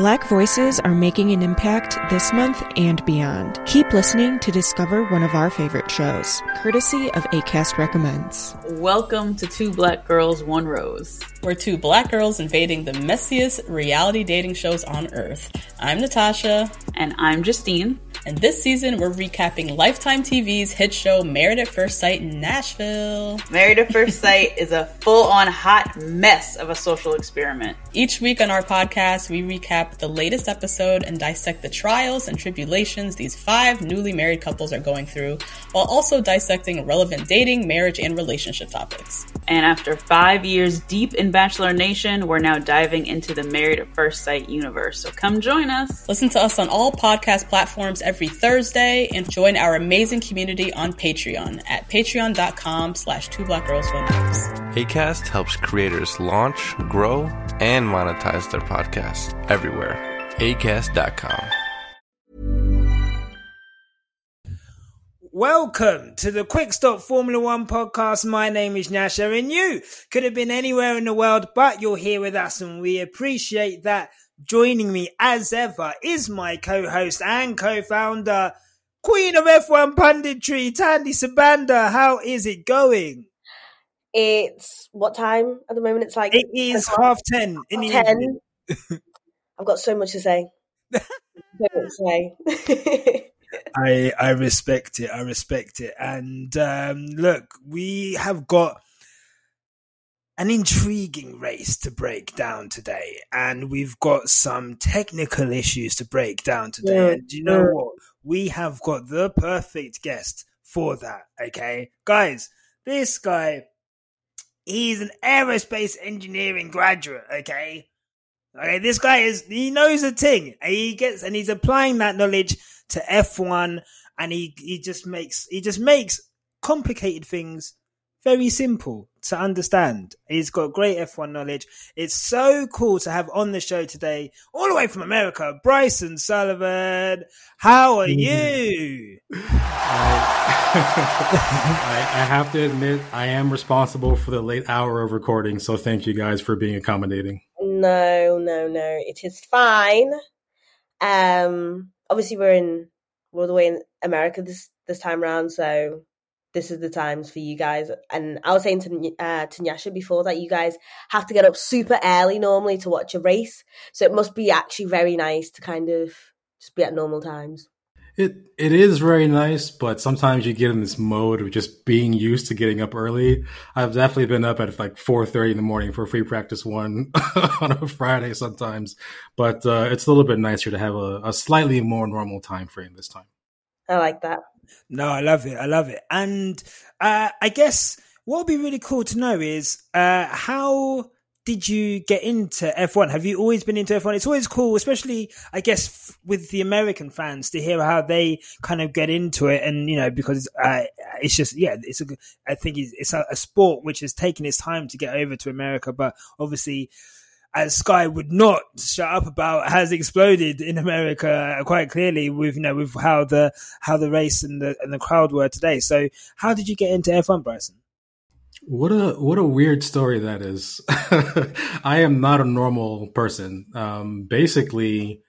Black voices are making an impact this month and beyond. Keep listening to discover one of our favorite shows, courtesy of ACAST Recommends. Welcome to Two Black Girls, One Rose. We're two black girls invading the messiest reality dating shows on earth. I'm Natasha. And I'm Justine. And this season, we're recapping Lifetime TV's hit show Married at First Sight in Nashville. Married at First Sight is a full on hot mess of a social experiment. Each week on our podcast, we recap the latest episode and dissect the trials and tribulations these five newly married couples are going through, while also dissecting relevant dating, marriage, and relationship topics. And after five years deep in Bachelor Nation, we're now diving into the Married at First Sight universe. So come join us. Listen to us on all podcast platforms every Thursday and join our amazing community on Patreon at patreon.com slash two black girls one ACAST helps creators launch, grow, and monetize their podcasts everywhere. ACAST.com. Welcome to the Quick Stop Formula One podcast. My name is Nyasha, and you could have been anywhere in the world, but you're here with us, and we appreciate that. Joining me as ever is my co-host and co-founder, Queen of F1 punditry, Thandie Sabanda. How is it going? It's what time at the moment? It's like it is half ten in the ten. I've got so much to say. so much to say. I I respect it. I respect it. And um, look, we have got an intriguing race to break down today, and we've got some technical issues to break down today. Yeah. And you know what? We have got the perfect guest for that. Okay, guys, this guy, he's an aerospace engineering graduate. Okay. Okay, this guy is he knows a thing. He gets and he's applying that knowledge to F1 and he he just makes he just makes complicated things very simple to understand. He's got great F1 knowledge. It's so cool to have on the show today, all the way from America, Bryson Sullivan. How are you? I, I, have to admit, I am responsible for the late hour of recording, so thank you guys for being accommodating. No, no, no. It is fine. Um, obviously, we're in we're all the way in America this this time around, so this is the times for you guys. And I was saying to uh, to Nyasha before that you guys have to get up super early normally to watch a race, so it must be actually very nice to kind of just be at normal times. It it is very nice, but sometimes you get in this mode of just being used to getting up early. I've definitely been up at like four thirty in the morning for free practice one on a Friday sometimes, but uh, it's a little bit nicer to have a, a slightly more normal time frame this time. I like that. No, I love it. I love it. And uh, I guess what would be really cool to know is uh, how did you get into F1? Have you always been into F1? It's always cool, especially, I guess, f- with the American fans to hear how they kind of get into it. And, you know, because uh, it's just, yeah, it's a, I think it's, a, a sport which has taken its time to get over to America, but obviously, as Sky would not shut up about, has exploded in America quite clearly with you know with how the how the race and the and the crowd were today. So, how did you get into F1, Bryson? What a what a weird story that is. I am not a normal person. Um, basically,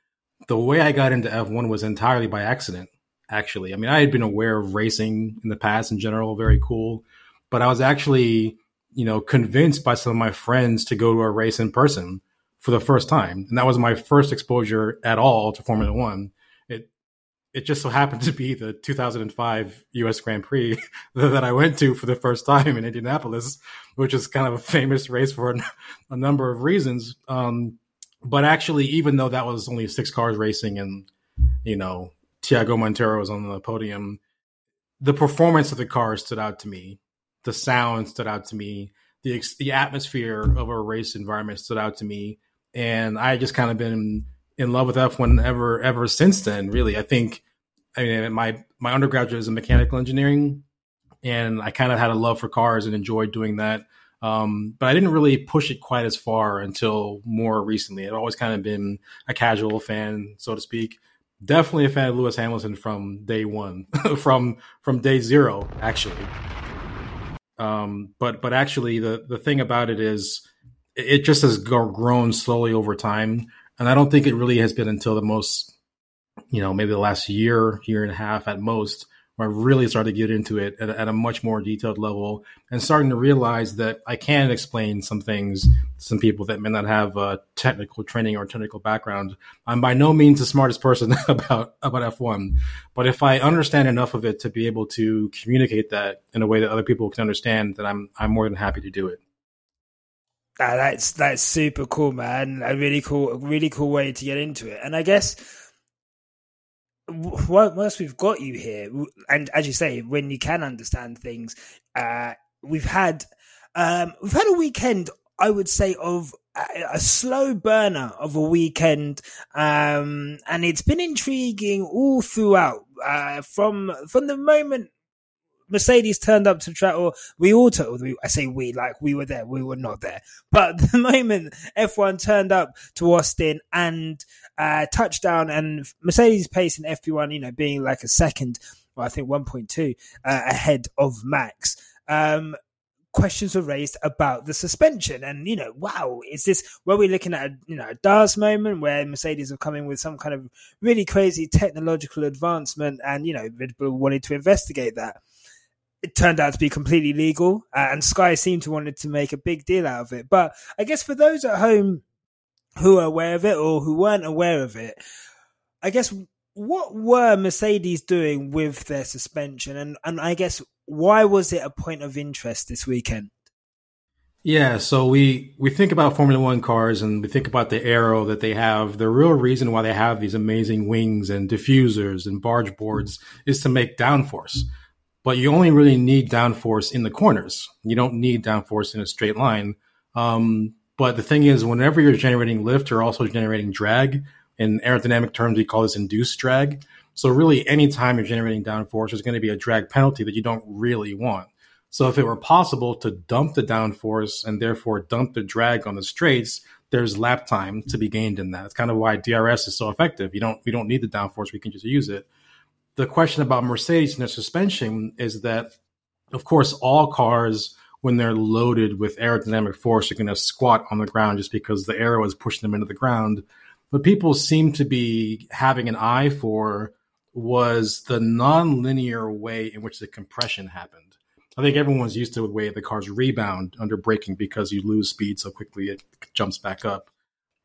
the way I got into F1 was entirely by accident. Actually, I mean, I had been aware of racing in the past in general, very cool, but I was actually you know, convinced by some of my friends to go to a race in person for the first time. And that was my first exposure at all to Formula One. It it just so happened to be the 2005 US Grand Prix that I went to for the first time in Indianapolis, which is kind of a famous race for a, a number of reasons. Um, but actually, even though that was only six cars racing and, you know, Tiago Monteiro was on the podium, the performance of the car stood out to me the sound stood out to me. The the atmosphere of a race environment stood out to me, and I just kind of been in love with F1 ever ever since then. Really, I think. I mean, my my undergraduate is in mechanical engineering, and I kind of had a love for cars and enjoyed doing that. Um, but I didn't really push it quite as far until more recently. I've always kind of been a casual fan, so to speak. Definitely a fan of Lewis Hamilton from day one, from from day zero, actually. Um, but but actually, the the thing about it is, it just has grown slowly over time. And I don't think it really has been until the most, you know, maybe the last year, year and a half at most, where I really started to get into it at, at, a much more detailed level and starting to realize that I can explain some things to some people that may not have a technical training or technical background. I'm by no means the smartest person about, about F1, but if I understand enough of it to be able to communicate that in a way that other people can understand, then I'm, I'm more than happy to do it. Ah, that's that's super cool, man. A really cool, a really cool way to get into it. And I guess once we've got you here, and as you say, when you can understand things, uh, we've had um, we've had a weekend. I would say of a, slow burner of a weekend, um, and it's been intriguing all throughout. Uh, from from the moment Mercedes turned up to track, or we all, took, I say we, like we were there, we were not there. But the moment F1 turned up to Austin and uh, touchdown and Mercedes pace in FP1, you know, being like a second, well, I think 1.2 uh, ahead of Max. Um, questions were raised about the suspension and you know wow is this were we looking at a you know a DAS moment where mercedes have come in with some kind of really crazy technological advancement and you know red bull wanted to investigate that it turned out to be completely legal, uh, and Sky seemed to wanted to make a big deal out of it. But I guess for those at home who are aware of it or who weren't aware of it, I guess what were Mercedes doing with their suspension, and and I guess why was it a point of interest this weekend? Yeah, so we we think about Formula One cars and we think about the aero that they have. The real reason why they have these amazing wings and diffusers and barge boards is to make downforce but you only really need downforce in the corners. You don't need downforce in a straight line. Um, but the thing is, whenever you're generating lift, you're also generating drag. In aerodynamic terms, we call this induced drag. So really, anytime you're generating downforce, there's going to be a drag penalty that you don't really want. So if it were possible to dump the downforce and therefore dump the drag on the straights, there's lap time to be gained in that. It's kind of why DRS is so effective. You don't we don't need the downforce; we can just use it the question about Mercedes and their suspension is that, of course, all cars, when they're loaded with aerodynamic force, are going to squat on the ground just because the aero is pushing them into the ground. But people seem to be having an eye for was the non-linear way in which the compression happened. I think everyone's used to the way the cars rebound under braking because you lose speed so quickly it jumps back up.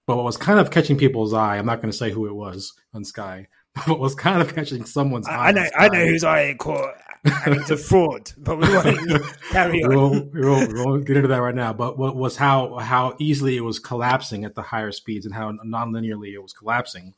But what was kind of catching people's eye, I'm not going to say who it was on Sky, but was kind of catching someone's eye. I know, I know whose eye it caught. it's a fraud, but we won't carry on. We won't, we, won't, we won't, get into that right now. But what was how how easily it was collapsing at the higher speeds and how non-linearly it was collapsing.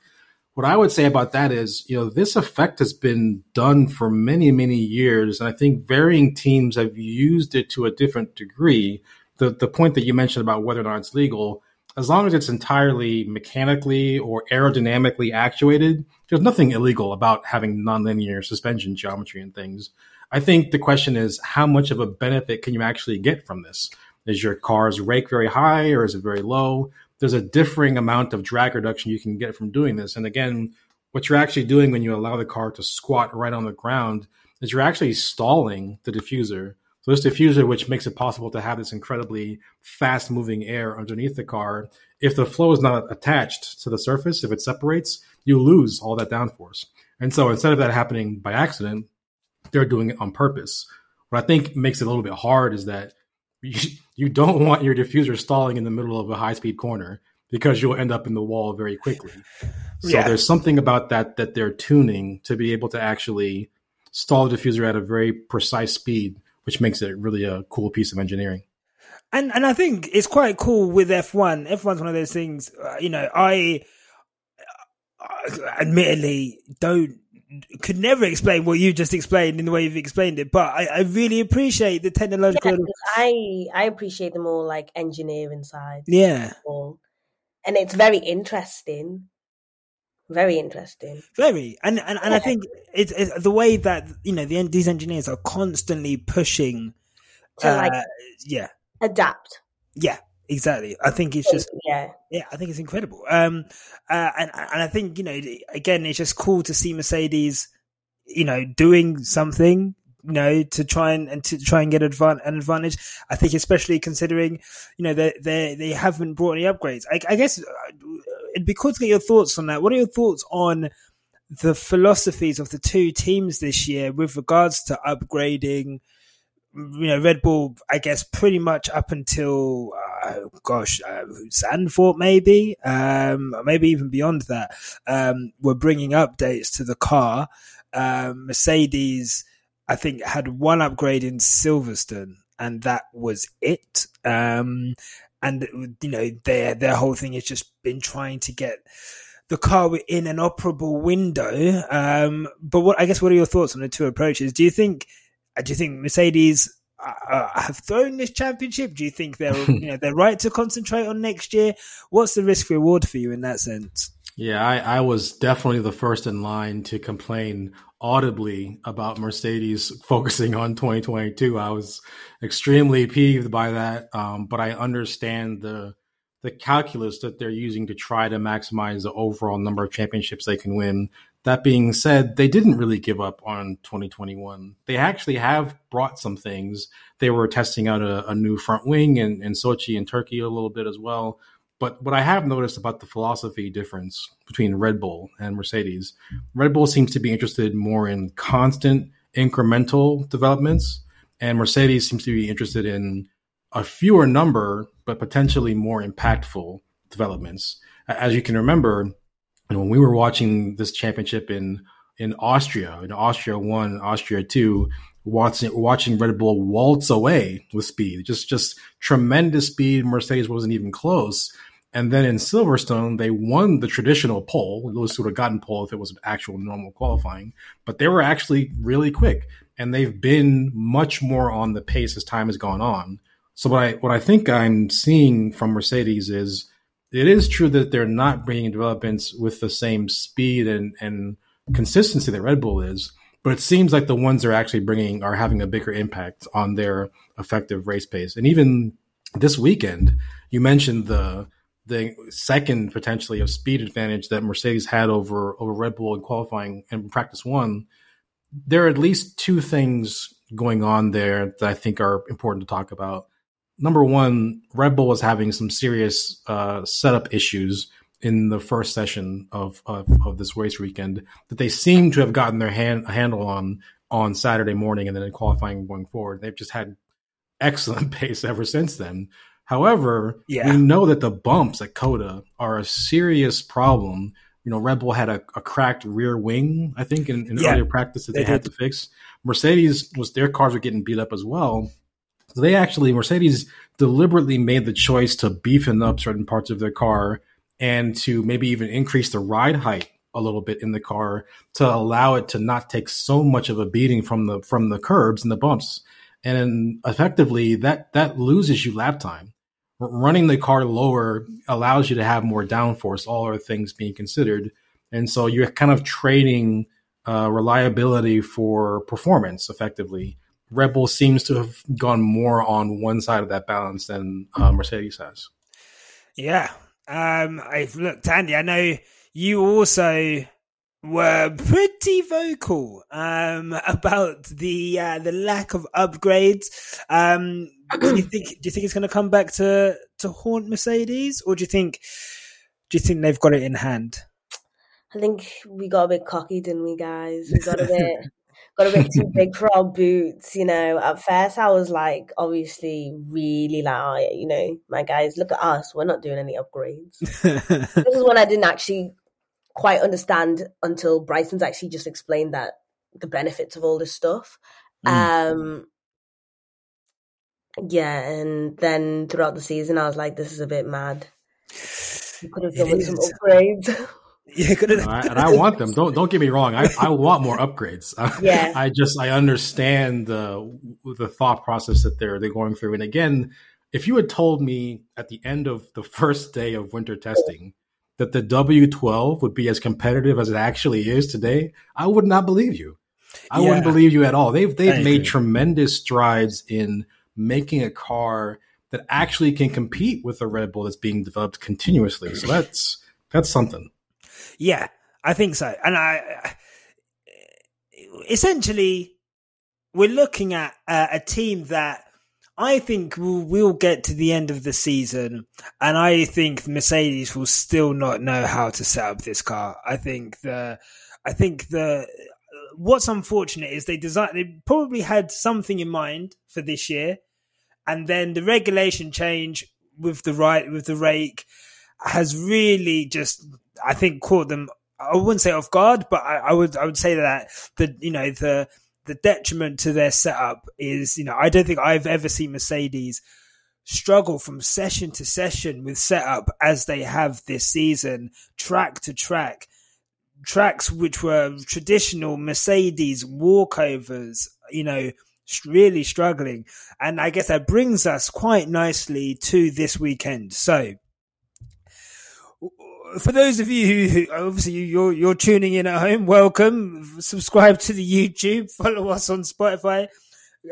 What I would say about that is, you know, this effect has been done for many, many years, and I think varying teams have used it to a different degree. The the point that you mentioned about whether or not it's legal as long as it's entirely mechanically or aerodynamically actuated, there's nothing illegal about having nonlinear suspension geometry and things. I think the question is how much of a benefit can you actually get from this? Is your car's rake very high or is it very low? There's a differing amount of drag reduction you can get from doing this. And again, what you're actually doing when you allow the car to squat right on the ground is you're actually stalling the diffuser so this diffuser, which makes it possible to have this incredibly fast moving air underneath the car, if the flow is not attached to the surface, if it separates, you lose all that downforce. And so instead of that happening by accident, they're doing it on purpose. What I think makes it a little bit hard is that you, don't want your diffuser stalling in the middle of a high speed corner because you'll end up in the wall very quickly. So yeah. there's something about that that they're tuning to be able to actually stall the diffuser at a very precise speed which makes it really a cool piece of engineering. And and I think it's quite cool with F1. F1's one of those things. Uh, you know, I admittedly don't could never explain what you just explained in the way you've explained it, but I, I really appreciate the technological. Yeah, I I appreciate the more like engineering side. Yeah, and it's very interesting very interesting. Very, and and, and yeah. I think it's, it's, the way that you know the, these engineers are constantly pushing to uh, like yeah adapt. Yeah, exactly. I think it's just yeah, yeah. I think it's incredible. Um, uh, and and I think you know again, it's just cool to see Mercedes, you know, doing something. You know, to try and, and to try and get advan- an advantage. I think, especially considering, you know, they they they haven't brought any upgrades. I, I guess uh, it'd be cool to get your thoughts on that. What are your thoughts on the philosophies of the two teams this year with regards to upgrading? You know, Red Bull, I guess, pretty much up until uh, gosh, uh, Zandvoort maybe, um, maybe even beyond that, um, were bringing updates to the car. Um, Mercedes, I think, had one upgrade in Silverstone, and that was it. Um, and you know, their their whole thing has just been trying to get the car in an operable window. Um, but what I guess, what are your thoughts on the two approaches? Do you think? Do you think Mercedes uh, uh have thrown this championship? Do you think they're you know they're right to concentrate on next year? What's the risk reward for you in that sense? Yeah, I, I, was definitely the first in line to complain audibly about Mercedes focusing on 2022. I was extremely peeved by that, um, but I understand the the calculus that they're using to try to maximize the overall number of championships they can win. That being said, they didn't really give up on 2021. They actually have brought some things. They were testing out a, a new front wing in, in Sochi and Turkey a little bit as well. But what I have noticed about the philosophy difference between Red Bull and Mercedes, Red Bull seems to be interested more in constant incremental developments, and Mercedes seems to be interested in a fewer number but potentially more impactful developments. As you can remember, when we were watching this championship in in Austria, in Austria one, Austria two, watching watching Red Bull waltz away with speed, just just tremendous speed. Mercedes wasn't even close. And then in Silverstone, they won the traditional pole. Lewis would have gotten pole if it was an actual normal qualifying, but they were actually really quick, and they've been much more on the pace as time has gone on. So what I what I think I'm seeing from Mercedes is it is true that they're not bringing developments with the same speed and and consistency that Red Bull is, but it seems like the ones they're actually bringing are having a bigger impact on their effective race pace. And even this weekend, you mentioned the the second potentially of speed advantage that Mercedes had over over Red Bull in qualifying and practice one, there are at least two things going on there that I think are important to talk about. Number one, Red Bull was having some serious uh, setup issues in the first session of, of, of this race weekend that they seem to have gotten their hand handle on on Saturday morning and then in qualifying going forward. They've just had excellent pace ever since then. However, yeah. we know that the bumps at COTA are a serious problem. You know, Red Bull had a, a cracked rear wing, I think, in, in yeah, earlier practice that they, they had to fix. Mercedes was their cars were getting beat up as well. So they actually Mercedes deliberately made the choice to beefing up certain parts of their car and to maybe even increase the ride height a little bit in the car to allow it to not take so much of a beating from the from the curbs and the bumps. And effectively that that loses you lap time running the car lower allows you to have more downforce, all other things being considered. And so you're kind of trading uh, reliability for performance effectively. Red Bull seems to have gone more on one side of that balance than uh, Mercedes has. Yeah. Um, I've looked, Andy, I know you also were pretty vocal um, about the uh, the lack of upgrades. Um, do you think do you think it's going to come back to to haunt Mercedes, or do you think do you think they've got it in hand? I think we got a bit cocky, didn't we, guys? We got a bit got a bit too big for our boots. You know, at first I was like, obviously, really like, oh, you know, my guys, look at us, we're not doing any upgrades. this is when I didn't actually quite understand until Bryson's actually just explained that the benefits of all this stuff. Mm. Um, yeah, and then throughout the season, I was like, this is a bit mad. You could have done with some upgrades. Yeah, could have. and I want them. Don't don't get me wrong. I, I want more upgrades. Yeah. I just I understand the the thought process that they're they're going through. And again, if you had told me at the end of the first day of winter testing that the W12 would be as competitive as it actually is today, I would not believe you. I yeah. wouldn't believe you at all. They've they've made tremendous strides in making a car that actually can compete with the Red Bull that's being developed continuously. So that's that's something. Yeah, I think so. And I essentially we're looking at a team that I think we'll, we'll get to the end of the season, and I think Mercedes will still not know how to set up this car. I think the, I think the, what's unfortunate is they design they probably had something in mind for this year, and then the regulation change with the right with the rake has really just I think caught them. I wouldn't say off guard, but I, I would I would say that the you know the the detriment to their setup is, you know, I don't think I've ever seen Mercedes struggle from session to session with setup as they have this season, track to track. Tracks which were traditional Mercedes walkovers, you know, really struggling. And I guess that brings us quite nicely to this weekend. So, for those of you who obviously you're you're tuning in at home, welcome. Subscribe to the YouTube, follow us on Spotify,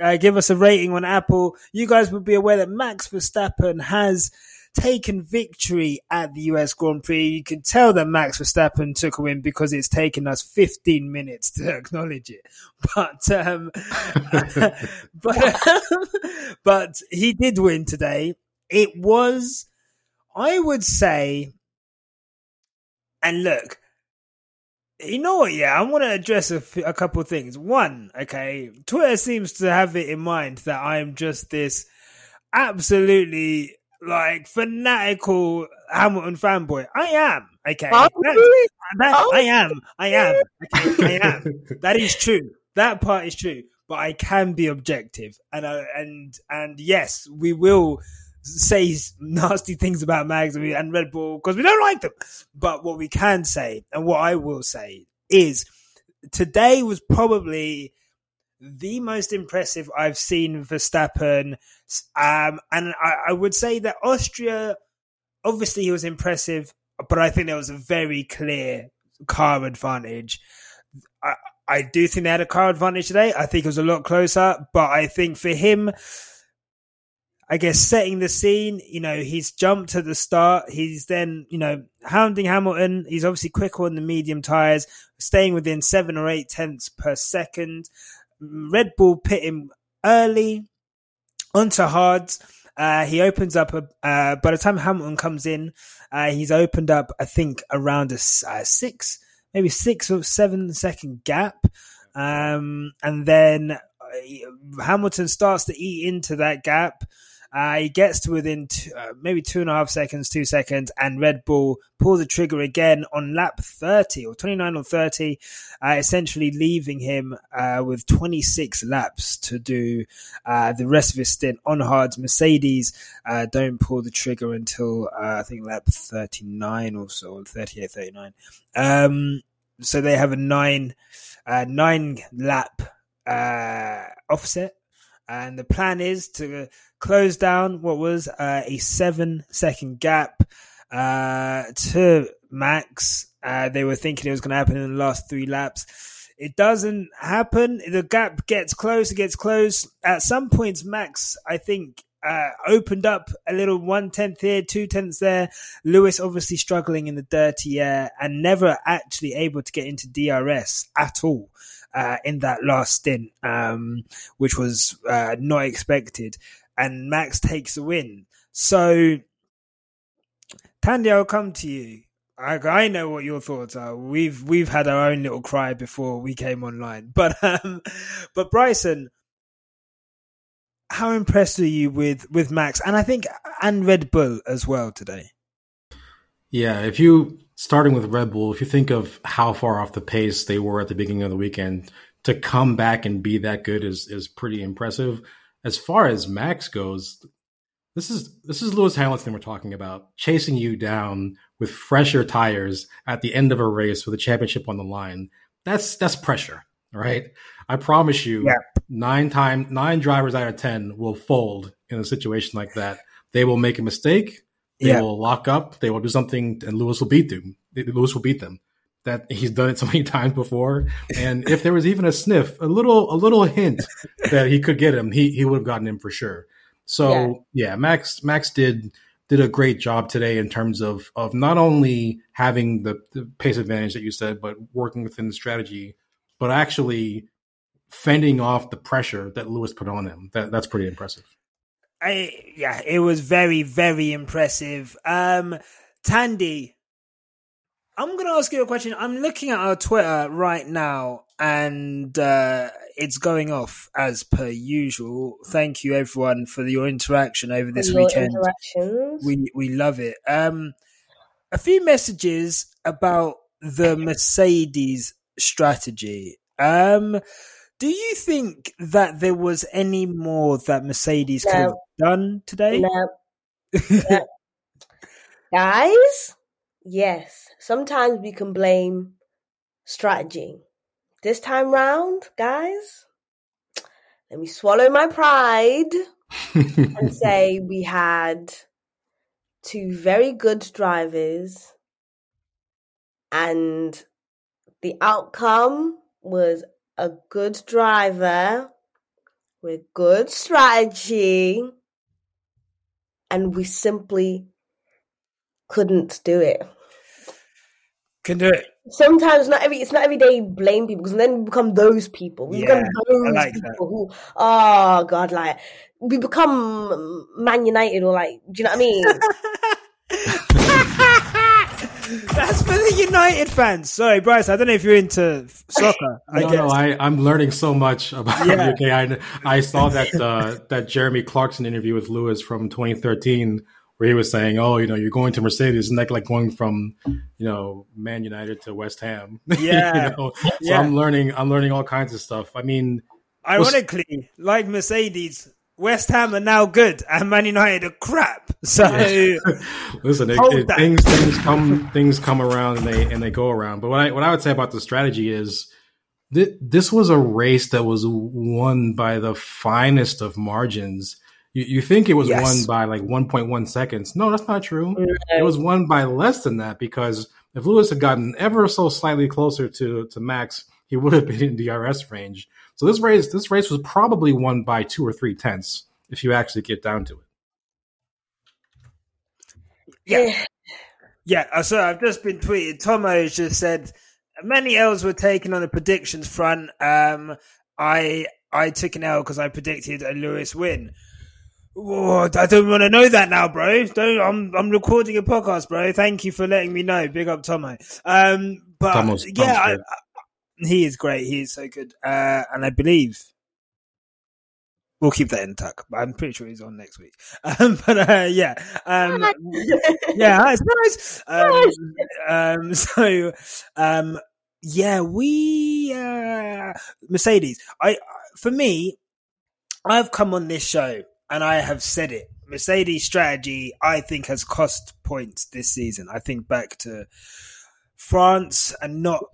uh, give us a rating on Apple. You guys will be aware that Max Verstappen has taken victory at the US Grand Prix. You can tell that Max Verstappen took a win because it's taken us 15 minutes to acknowledge it. But um, but but he did win today. It was, I would say and look, you know what? Yeah, I want to address a, f- a couple of things. One, okay, Twitter seems to have it in mind that I'm just this absolutely like fanatical Hamilton fanboy. I am. Okay, that, that, I am. I am. Okay, I am. that is true. That part is true. But I can be objective, and uh, and and yes, we will say nasty things about Max and Red Bull because we don't like them. But what we can say, and what I will say, is today was probably the most impressive I've seen Verstappen. Um, and I, I would say that Austria, obviously, he was impressive, but I think there was a very clear car advantage. I, I do think they had a car advantage today. I think it was a lot closer, but I think for him, I guess setting the scene, you know, he's jumped at the start. He's then, you know, hounding Hamilton. He's obviously quicker on the medium tyres, staying within seven or eight tenths per second. Red Bull pit him early onto hards. Uh, he opens up a, uh, by the time Hamilton comes in, uh, he's opened up, I think, around a, a six, maybe six or seven second gap. Um, and then uh, Hamilton starts to eat into that gap. Uh, he gets to within two, uh, maybe two and a half seconds, two seconds, and Red Bull pull the trigger again on lap 30 or 29 or 30, uh, essentially leaving him uh, with 26 laps to do uh, the rest of his stint on hards. Mercedes uh, don't pull the trigger until I think lap 39 or so, 38, 39. Um, so they have a nine, nine lap offset and the plan is to close down what was uh, a seven second gap uh, to Max. Uh, they were thinking it was going to happen in the last three laps. It doesn't happen. The gap gets close. It gets close. At some points, Max, I think, uh, opened up a little one tenth here, two tenths there. Lewis obviously struggling in the dirty air and never actually able to get into DRS at all uh, in that last stint, um, which was uh, not expected. And Max takes the win. So, Thandie, I'll come to you. I, I, know what your thoughts are. We've we've had our own little cry before we came online, but um, but Bryson, how impressed are you with with Max and I think and Red Bull as well today? Yeah, if you starting with Red Bull, if you think of how far off the pace they were at the beginning of the weekend, to come back and be that good is is pretty impressive. As far as Max goes, this is this is Lewis Hamilton we're talking about, chasing you down with fresher tires at the end of a race with a championship on the line. That's that's pressure, right? I promise you, yeah. nine time nine drivers out of ten will fold in a situation like that. They will make a mistake. They yeah. will lock up. They will do something, and Lewis will beat them. Lewis will beat them. That he's done it so many times before. And if there was even a sniff, a little, a little hint that he could get him, he he would have gotten him for sure. So yeah. yeah, Max Max did did a great job today in terms of of not only having the, the pace advantage that you said, but working within the strategy, but actually fending off the pressure that Lewis put on him. That that's pretty impressive. I yeah, it was very very impressive. Um, Thandie, I'm going to ask you a question. I'm looking at our Twitter right now, and uh, it's going off as per usual. Thank you, everyone, for your interaction over this Your weekend. We we love it. Um, a few messages about the Mercedes strategy. Um, do you think that there was any more that Mercedes could have done today? No. No. Guys, yes, sometimes we can blame strategy. This time round, guys, let me swallow my pride and say we had two very good drivers, and the outcome was a good driver with good strategy, and we simply couldn't do it. Can do it. Sometimes not every it's not every day blame people because then we become those people. We become Yeah, those like people that. who oh god, like we become Man United or like do you know what I mean? That's for the United fans. Sorry, Bryce. I don't know if you're into soccer. I no, guess. no, I, I'm learning so much about Yeah. UK. I, I saw that uh, that Jeremy Clarkson interview with Lewis from 2013, where he was saying, "Oh, you know, you're going to Mercedes, and like like going from, you know, Man United to West Ham." Yeah. you know? So Yeah. I'm learning. I'm learning all kinds of stuff. I mean, Ironically, like Mercedes, West Ham are now good and Man United are crap. So listen, it, it, things things come things come around and they and they go around. But what I what I would say about the strategy is. thi- This was a race that was won by the finest of margins. You, you think it was Yes. won by like 1.1 seconds. No, that's not true. It was won by less than that because if Lewis had gotten ever so slightly closer to, to Max, he would have been in DRS range. So this race, this race was probably won by two or three tenths if you actually get down to it. yeah, yeah. uh, So I've just been tweeted. Tomo has just said many L's were taken on the predictions front. Um, I I took an L because I predicted a Lewis win. Whoa, I don't want to know that now, bro. Don't. I'm I'm recording a podcast, bro. Thank you for letting me know. Big up, Tomo. Um, but Tomo's- yeah, Tomo's I- he is great. He is so good. Uh, and I believe we'll keep that intact. But I'm pretty sure he's on next week. Um, but uh, yeah, um, yeah, it's nice. Um, um, so, um, yeah, we uh, Mercedes. I for me, I've come on this show and I have said it. Mercedes strategy, I think, has cost points this season. I think back to France and not,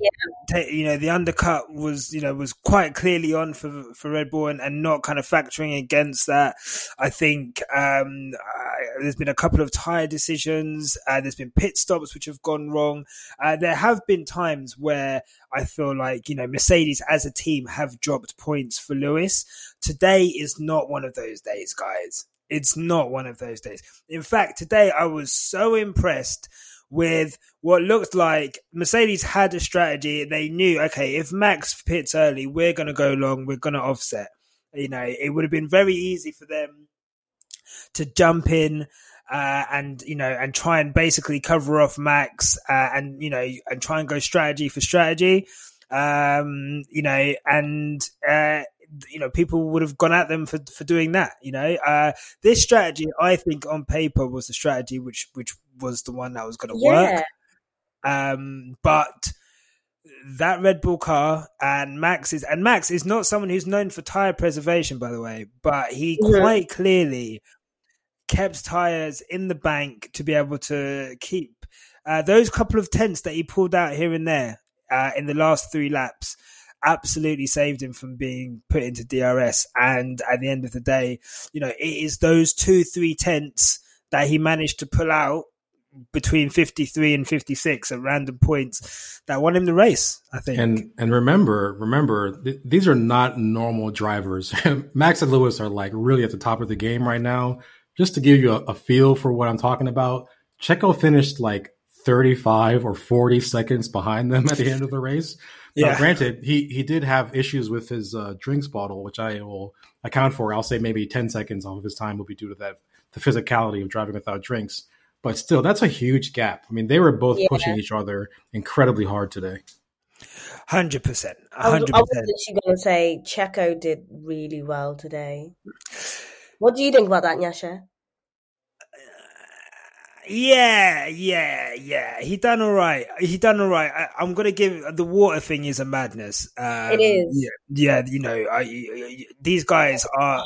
ta- you know, the undercut was, you know, was quite clearly on for for Red Bull and, and not kind of factoring against that. I think um, uh, there's been a couple of tire decisions. Uh, there's been pit stops which have gone wrong. Uh, there have been times where I feel like you know Mercedes as a team have dropped points for Lewis. Today is not one of those days, guys. It's not one of those days. In fact, today I was so impressed with what looked like Mercedes had a strategy. They knew, okay, if Max pits early, we're going to go long, we're going to offset. You know, it would have been very easy for them to jump in uh, and you know and try and basically cover off Max uh, and you know and try and go strategy for strategy. Um, you know, and uh, you know people would have gone at them for for doing that. You know, uh, this strategy I think on paper was the strategy which which was the one that was going to yeah. work. Um, but that Red Bull car and Max is and Max is not someone who's known for tire preservation, by the way, but he Mhm. quite clearly kept tires in the bank to be able to keep uh, those couple of tenths that he pulled out here and there uh, in the last three laps. Absolutely saved him from being put into DRS. And at the end of the day, you know, it is those two, three tenths that he managed to pull out between 53 and 56 at random points that won him the race, I think. And and remember, remember, th- these are not normal drivers. Max and Lewis are like really at the top of the game right now. Just to give you a, a feel for what I'm talking about, Checo finished like 35 or 40 seconds behind them at the end of the race. Now, Yeah. granted, he, he did have issues with his uh, drinks bottle, which I will account for. I'll say maybe 10 seconds off of his time will be due to that, the physicality of driving without drinks. But still, that's a huge gap. I mean, they were both Yeah. pushing each other incredibly hard today. Hundred percent, I was, hundred I was percent. literally going to say Checo did really well today. What do you think about that, Nyasha? Yeah, yeah, yeah. He done all right. He done all right. I, I'm gonna give the water thing is a madness. Um, It is. Yeah, yeah. You know, I, I- these guys are.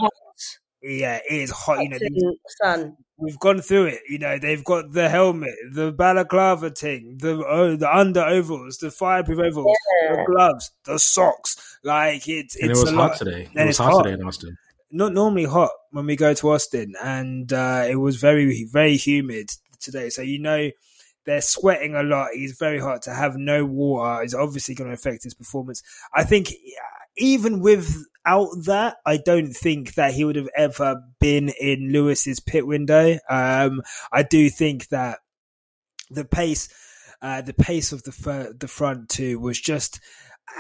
Yeah, it is hot. You know, these- sun. we've gone through it. You know, they've got the helmet, the balaclava thing, the uh, the under overalls, the fireproof overalls, Yeah. the gloves, the socks. Like it's And it's it was a hot lot. today. It And was it's hot, hot. today in Austin. Not normally hot when we go to Austin, and uh, it was very very humid today. So you know they're sweating a lot. He's very hot. To have no water is obviously going to affect his performance. I think even without that, I don't think that he would have ever been in Lewis's pit window. Um, I do think that the pace, uh, the pace of the fir- the front two was just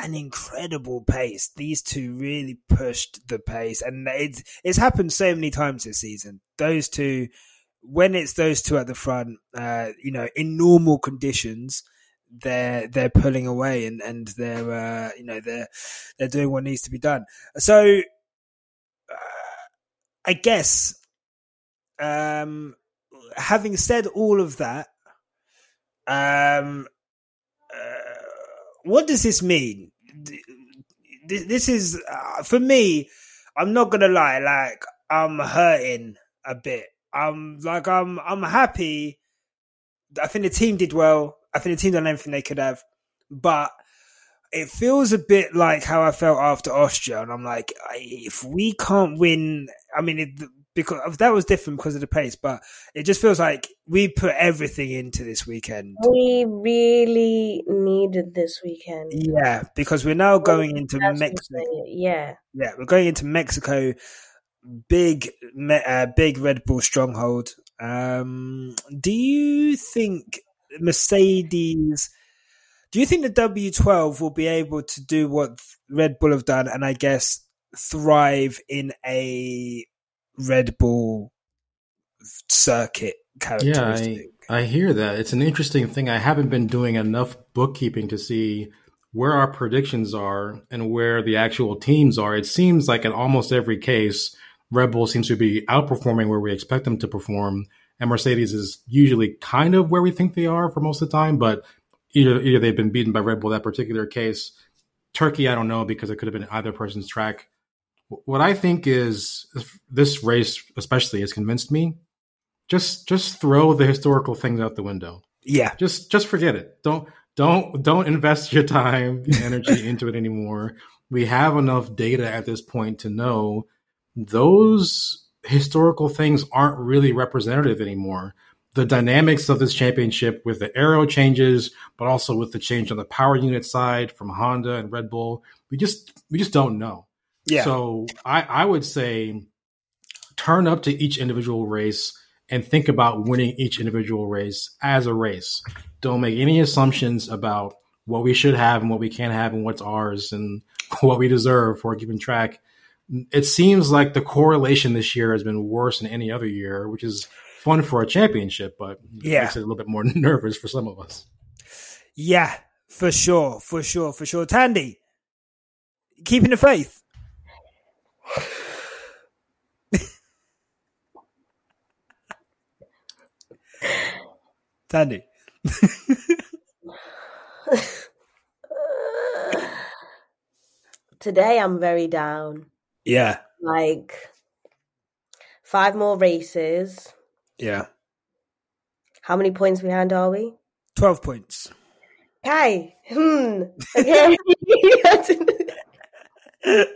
an incredible pace. These two really pushed the pace, and it's it's happened so many times this season. Those two, when it's those two at the front, uh, you know, in normal conditions, they're they're pulling away and and they're uh, you know they're they're doing what needs to be done. So, uh, I guess, um, having said all of that, um, uh, what does this mean? This is uh, for me. I'm not gonna lie. Like I'm hurting a bit. I'm like I'm I'm happy. I think the team did well. I think the team done everything they could have, but it feels a bit like how I felt after Austria, and I'm like, if we can't win, I mean, it, because that was different because of the pace, but it just feels like we put everything into this weekend. We really needed this weekend. Yeah, because we're now going into That's Mexico. Yeah. Yeah, we're going into Mexico. Big, uh, big Red Bull stronghold. Um, do you think Mercedes? Do you think the W12 will be able to do what Red Bull have done, and I guess thrive in a Red Bull circuit Yeah, characteristic? I, I hear that. It's an interesting thing. I haven't been doing enough bookkeeping to see where our predictions are and where the actual teams are. It seems like in almost every case, Red Bull seems to be outperforming where we expect them to perform, and Mercedes is usually kind of where we think they are for most of the time. But either either they've been beaten by Red Bull that particular case. Turkey, I don't know because it could have been either person's track. What I think is this race, especially, has convinced me just just throw the historical things out the window. yeah, Just just forget it. Don't don't don't invest your time and energy into it anymore. We have enough data at this point to know those historical things aren't really representative anymore. The dynamics of this championship with the aero changes, but also with the change on the power unit side from Honda and Red Bull, we just we just don't know. yeah, So I, I would say turn up to each individual race and think about winning each individual race as a race. Don't make any assumptions about what we should have and what we can't have and what's ours and what we deserve for a given track. It seems like the correlation this year has been worse than any other year, which is fun for a championship, but Yeah. makes it a little bit more nervous for some of us. yeah, for sure, for sure, for sure. Thandie, keeping the faith. Thandie. Today I'm very down. Yeah, Like five more races. yeah. How many points behind are we? 12 points. Kai. Hmm. Okay.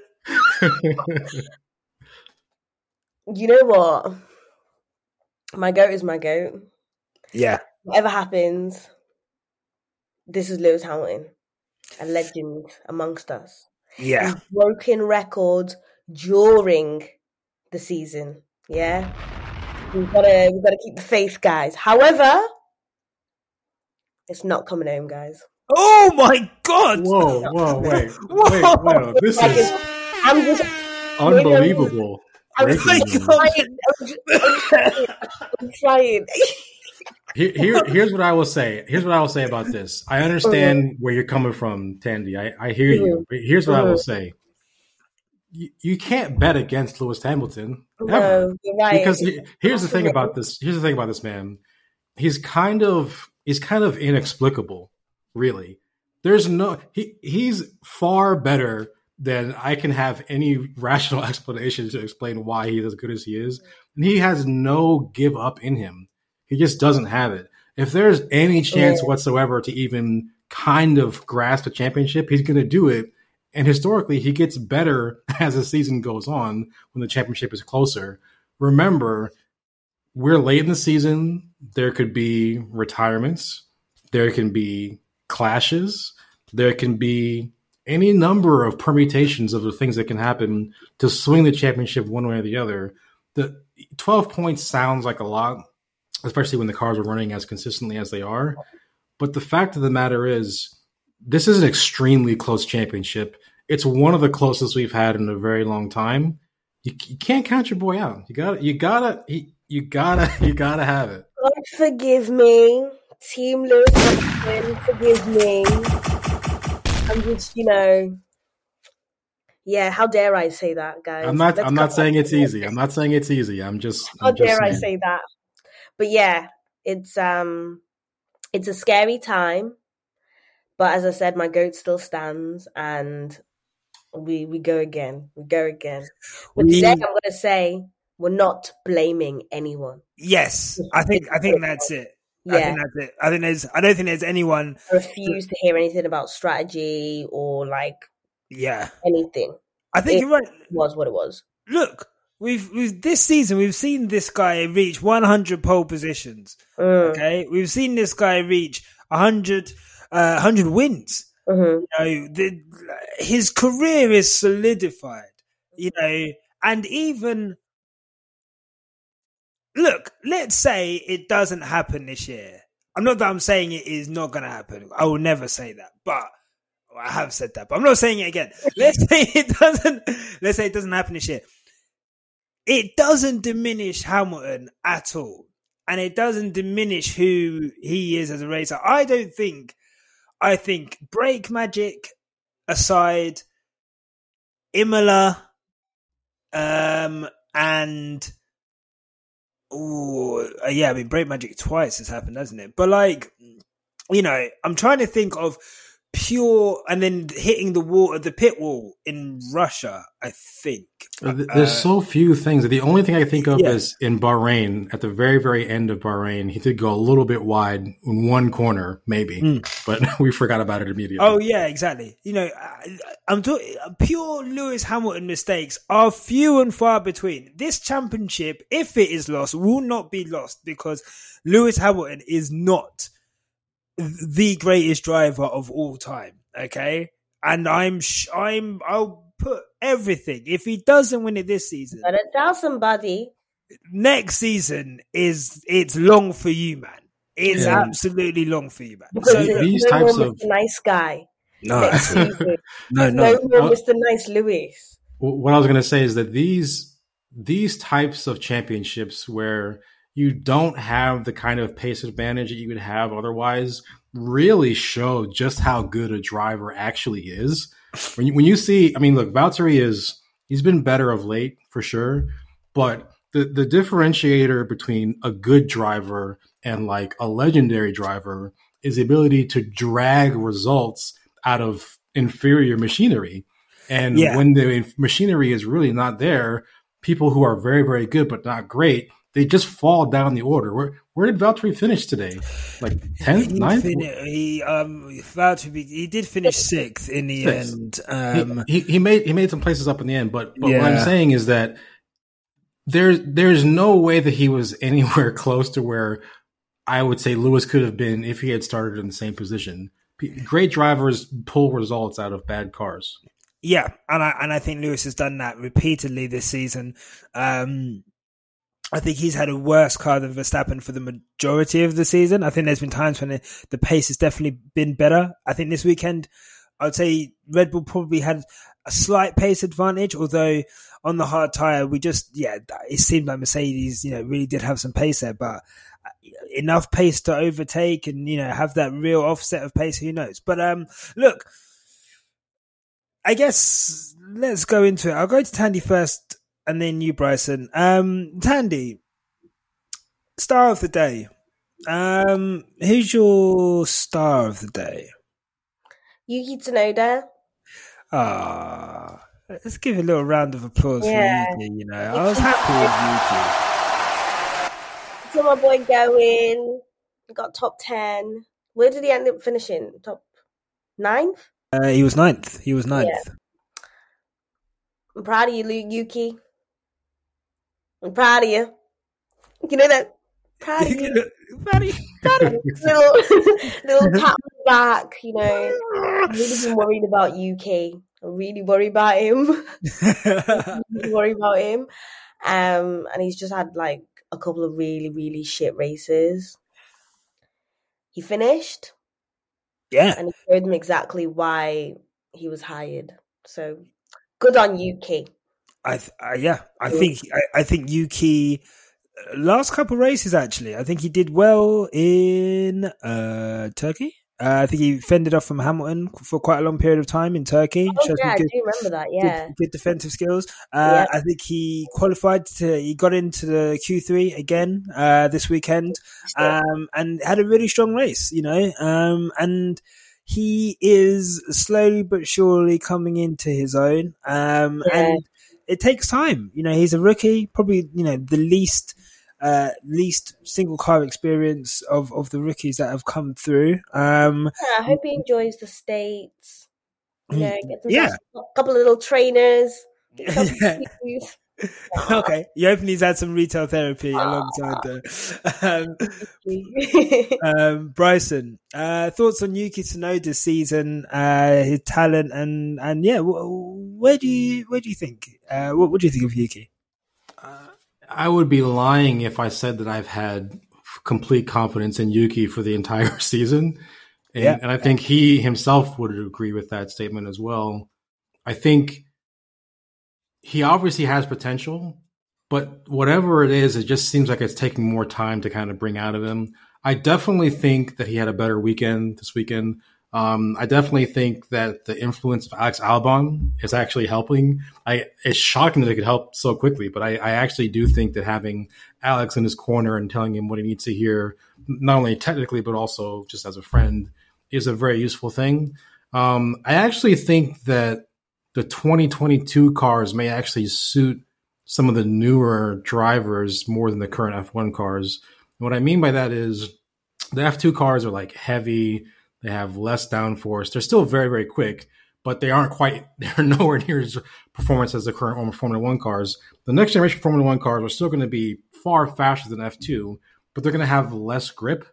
you know what? My goat is my goat. Yeah, Whatever happens, this is Lewis Hamilton, a legend amongst us. yeah, He's broken records during the season. Yeah, we've got to we've got to keep the faith, guys. However, It's not coming home, guys. Oh my god! Whoa, whoa, wait, Whoa. wait, whoa! This Like, is I'm just, unbelievable. I'm Breaking just trying. I'm, just, I'm trying. I'm trying. Here, here, here's what I will say. Here's what I will say about this. I understand uh-huh. where you're coming from, Thandie. I, I hear you. Uh-huh. But here's what I will uh-huh. say. You, you can't bet against Lewis Hamilton ever. No, right. because he- here's the thing about this. Here's the thing about this man. He's kind of he's kind of inexplicable, really. There's no he he's far better than I can have any rational explanation to explain why he's as good as he is. And he has no give up in him. He just doesn't have it. If there's any chance Yeah. whatsoever to even kind of grasp a championship, he's going to do it. And historically, he gets better as the season goes on when the championship is closer. Remember, we're late in the season. There could be retirements. There can be clashes. There can be any number of permutations of the things that can happen to swing the championship one way or the other. The 12 points sounds like a lot, especially when the cars are running as consistently as they are. But the fact of the matter is, this is an extremely close championship. It's one of the closest we've had in a very long time. You, you can't count your boy out. You got to You gotta. You, you gotta. You gotta have it. God forgive me. Team Lewis forgive me. I'm just, you know. Yeah, how dare I say that, guys? I'm not. Let's I'm not saying it's easy. I'm not saying it's easy. I'm just. How I'm just dare I say that? But yeah, it's um, it's a scary time. But as I said, my goat still stands, and we we go again. We go again. But We- today, I'm going to say we're not blaming anyone. Yes, I think I think that's it. I Yeah, think that's it. I think there's. I don't think there's anyone. I refuse to hear anything about strategy or like Yeah, anything. I think It- you're right. Was what it was. Look, we've we've this season we've seen this guy reach 100 pole positions. Mm, Okay, we've seen this guy reach 100, uh, 100 wins. mhm. You know, the, his career is solidified. You know, and even look, let's say it doesn't happen this year. I'm not that I'm saying it is not going to happen. I will never say that, but well, I have said that, but I'm not saying it again. Let's say it doesn't. Let's say it doesn't happen this year. It doesn't diminish Hamilton at all, and it doesn't diminish who he is as a racer. I don't think. I think brake magic aside, Imola, um, and oh yeah, I mean brake magic twice has happened, hasn't it? But like, you know, I'm trying to think of pure and then hitting the wall the pit wall in Russia. I think There's Uh, so few things. The only thing I think of Yeah. is in Bahrain, at the very, very end of Bahrain, he did go a little bit wide in one corner, maybe, Mm. but we forgot about it immediately. Oh yeah, exactly. You know, I, I'm talking pure Lewis Hamilton mistakes are few and far between. This championship, if it is lost, will not be lost because Lewis Hamilton is not the greatest driver of all time. Okay, and I'm sh- I'm I'll put everything. If he doesn't win it this season, Gotta tell somebody. next season is it's long for you, man. It's Yeah. absolutely long for you, man. Because So, these no types of- Mr. Nice Guy no, no, no no. more Mr. Nice Lewis. What I was going to say is that these these types of championships where you don't have the kind of pace advantage that you would have otherwise really show just how good a driver actually is. When you, when you see, I mean, look, Valtteri is he's been better of late for sure, but the the differentiator between a good driver and like a legendary driver is the ability to drag results out of inferior machinery. And Yeah. when the machinery is really not there, people who are very, very good but not great, they just fall down the order. Where where did Valtteri finish today? Like tenth, ninth? fin- he um be. He did finish sixth in the Sixth. end. Um, he, he he made he made some places up in the end, but, but what I'm saying is that there's there's no way that he was anywhere close to where I would say Lewis could have been if he had started in the same position. Great drivers pull results out of bad cars. yeah, and I and I think Lewis has done that repeatedly this season. Um, I think he's had a worse car than Verstappen for the majority of the season. I think there's been times when the, pace has definitely been better. I think this weekend, I would say Red Bull probably had a slight pace advantage, although on the hard tire, we just, yeah, it seemed like Mercedes, you know, really did have some pace there, but enough pace to overtake and, you know, have that real offset of pace, who knows? But, um, look, I guess let's go into it. I'll go to Thandie first and then you, Bryson. Um, Thandie, star of the day. Um, who's your star of the day? Yuki Tsunoda. Ah, let's give a little round of applause yeah. for Yuki. You know, I was happy with Yuki. So my boy going, got top ten. Where did he end up finishing? Top ninth. Uh, he was ninth. He was ninth. Yeah. I'm proud of you, Yuki. I'm proud of you. You know that? Proud of you. proud of you. Proud of you. little, little pat on the back, you know. I'm really been worried about Yuki. I'm really worried about him. really worried about him. Um, and he's just had like a couple of really, really shit races. He finished. Yeah. And he showed them exactly why he was hired. So good on Yuki. I th- uh, yeah, I think I, I, think Yuki uh, last couple races actually. I think he did well in uh, Turkey. Uh, I think he fended off from Hamilton for quite a long period of time in Turkey. Oh, yeah, good, I do remember that. Yeah, good, good defensive skills. Uh, yeah. I think he qualified to. He got into the Q three again uh, this weekend, um, and had a really strong race. You know, um, and he is slowly but surely coming into his own. Um, yeah. and it takes time. You know, he's a rookie, probably you know the least uh, least single car experience of, of the rookies that have come through. Um, yeah, I hope he enjoys the states. You know, get yeah. a couple of little trainers. okay, you hope he's had some retail therapy alongside the um, um, Bryson. Uh, thoughts on Yuki Tsunoda's season, uh, his talent, and and yeah, where do you where do you think? Uh, what, what do you think of Yuki? Uh, I would be lying if I said that I've had complete confidence in Yuki for the entire season, and, yeah. and I think he himself would agree with that statement as well. I think he obviously has potential, but whatever it is, it just seems like it's taking more time to kind of bring out of him. I definitely think that he had a better weekend this weekend. Um, I definitely think that the influence of Alex Albon is actually helping. I it's shocking that it could help so quickly, but I, I actually do think that having Alex in his corner and telling him what he needs to hear, not only technically but also just as a friend, is a very useful thing. Um, I actually think that the 2022 cars may actually suit some of the newer drivers more than the current F1 cars. And what I mean by that is the F2 cars are like heavy, they have less downforce. They're still very, very quick, but they aren't quite, they're nowhere near as performance as the current Formula One cars. The next generation Formula One cars are still going to be far faster than F2, but they're going to have less grip,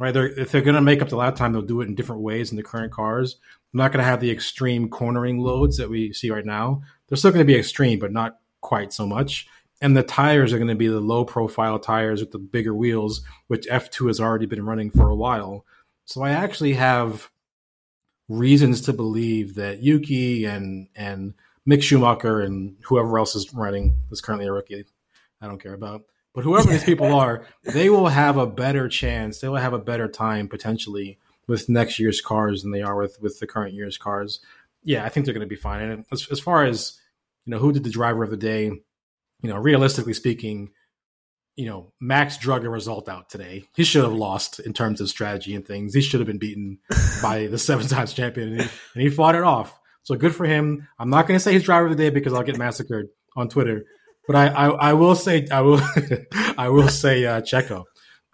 right? They're, if they're going to make up the lap time, they'll do it in different ways in the current cars. They're not going to have the extreme cornering loads that we see right now. They're still going to be extreme, but not quite so much. And the tires are going to be the low profile tires with the bigger wheels, which F2 has already been running for a while. So I actually have reasons to believe that Yuki and and Mick Schumacher and whoever else is running is currently a rookie. I don't care about. But whoever these people are, they will have a better chance. They will have a better time potentially with next year's cars than they are with with the current year's cars. Yeah, I think they're going to be fine. And as, as far as you know, who did the driver of the day? You know, realistically speaking, you know, Max drug a result out today. He should have lost in terms of strategy and things. He should have been beaten by the seven times champion, and he, and he fought it off. So good for him. I'm not going to say he's driver of the day because I'll get massacred on Twitter, but I, I, I will say I will I will say uh, Checo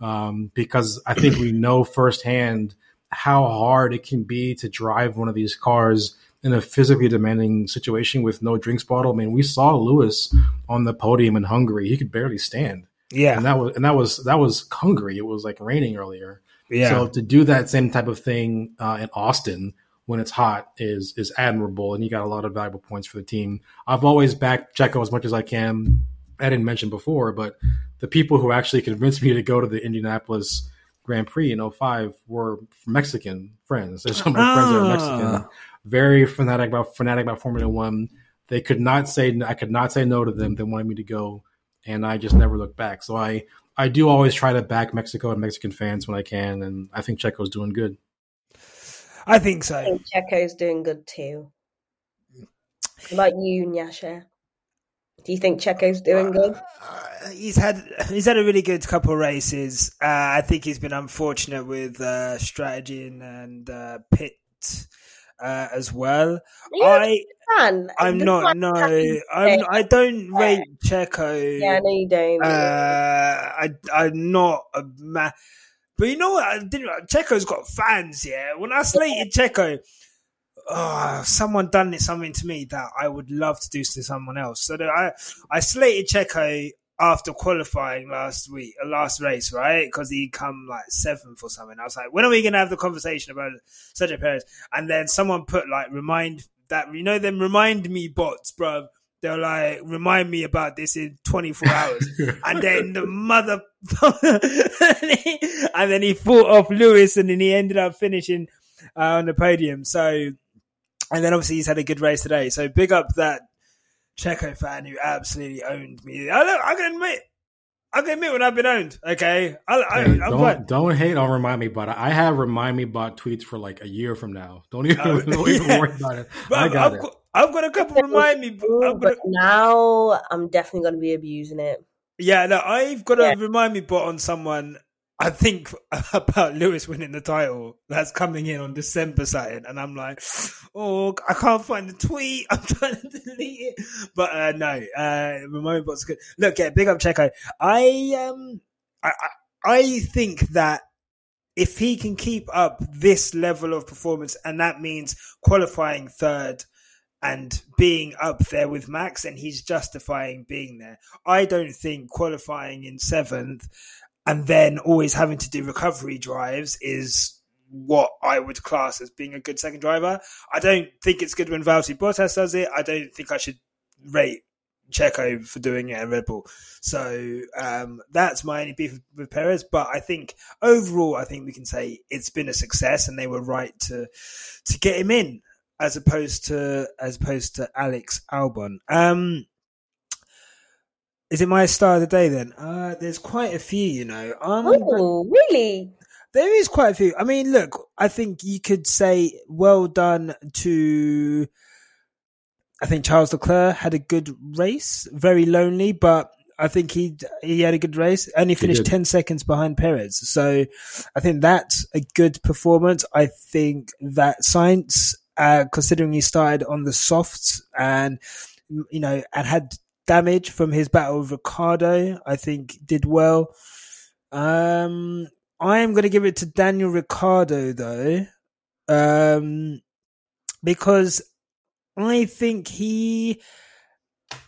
um, because I think we know firsthand how hard it can be to drive one of these cars in a physically demanding situation with no drinks bottle. I mean, we saw Lewis on the podium in Hungary; he could barely stand. Yeah, and that was and that was that was Hungary. It was like raining earlier. Yeah. So to do that same type of thing uh, in Austin when it's hot is is admirable, and he got a lot of valuable points for the team. I've always backed Checo as much as I can. I didn't mention before, but the people who actually convinced me to go to the Indianapolis Grand Prix in 05 were Mexican friends. Some of my friends are Mexican, Ah. very fanatic about fanatic about Formula One. They could not say I could not say no to them. They wanted me to go, and I just never looked back. So I I do always try to back Mexico and Mexican fans when I can, and I think Checo's doing good. I think so. I think Checo's doing good too. About you, Nyasha? Do you think Checo's doing good? Uh, he's had he's had a really good couple of races. Uh, I think he's been unfortunate with uh, strategy and, uh, pit uh, as well. I Man, I'm not no I'm. I don't Yeah. rate Checo. Yeah, no, you don't. Uh, I I'm not a ma But you know what? I didn't. Checo's got fans. Yeah. When I slated Checo, oh, someone done it something to me that I would love to do to someone else. So I I slated Checo after qualifying last week, uh, last race, right? Because he come like seventh or something. I was like, when are we gonna have the conversation about Sergio Perez? And then someone put like remind that you know them remind me bots, bruv. They're like, remind me about this in 24 hours. and then the mother, and then he fought off Lewis and then he ended up finishing uh, on the podium. So, and then obviously he's had a good race today. So big up that Checo fan who absolutely owned me. I, look, I can admit, I can admit when I've been owned. Okay. I, I, Hey, don't quite- don't hate on remind me but I have remind me bot tweets for like a year from now. Don't even, Oh, don't even yeah. worry about it. But I got I've it. I've got a couple remind me. I've got a, but now I'm definitely going to be abusing it. Yeah, no, I've got to Yeah. remind me bot on someone. I think about Lewis winning the title that's coming in on December something, and I'm like, oh, I can't find the tweet. I'm trying to delete it, but uh, no, uh, remind me bot's good. Look, yeah, big up Checo. I um, I I think that if he can keep up this level of performance, and that means qualifying third and being up there with Max, and he's justifying being there. I don't think qualifying in seventh and then always having to do recovery drives is what I would class as being a good second driver. I don't think it's good when Valtteri Bottas does it. I don't think I should rate Checo for doing it at Red Bull. So um, that's my only beef with Perez. But I think overall, I think we can say it's been a success, and they were right to to get him in as opposed to as opposed to Alex Albon. Um, is it my star of the day then? Uh, there's quite a few, you know. Um, Oh, really? there is quite a few. I mean, look, I think you could say well done to. I think Charles Leclerc had a good race, very lonely, but I think he he had a good race. Only finished ten seconds behind Perez, so I think that's a good performance. I think that Sainz, uh, considering he started on the softs and you know and had damage from his battle with Ricciardo, I think did well. Um, I am going to give it to Daniel Ricciardo though, um, because I think he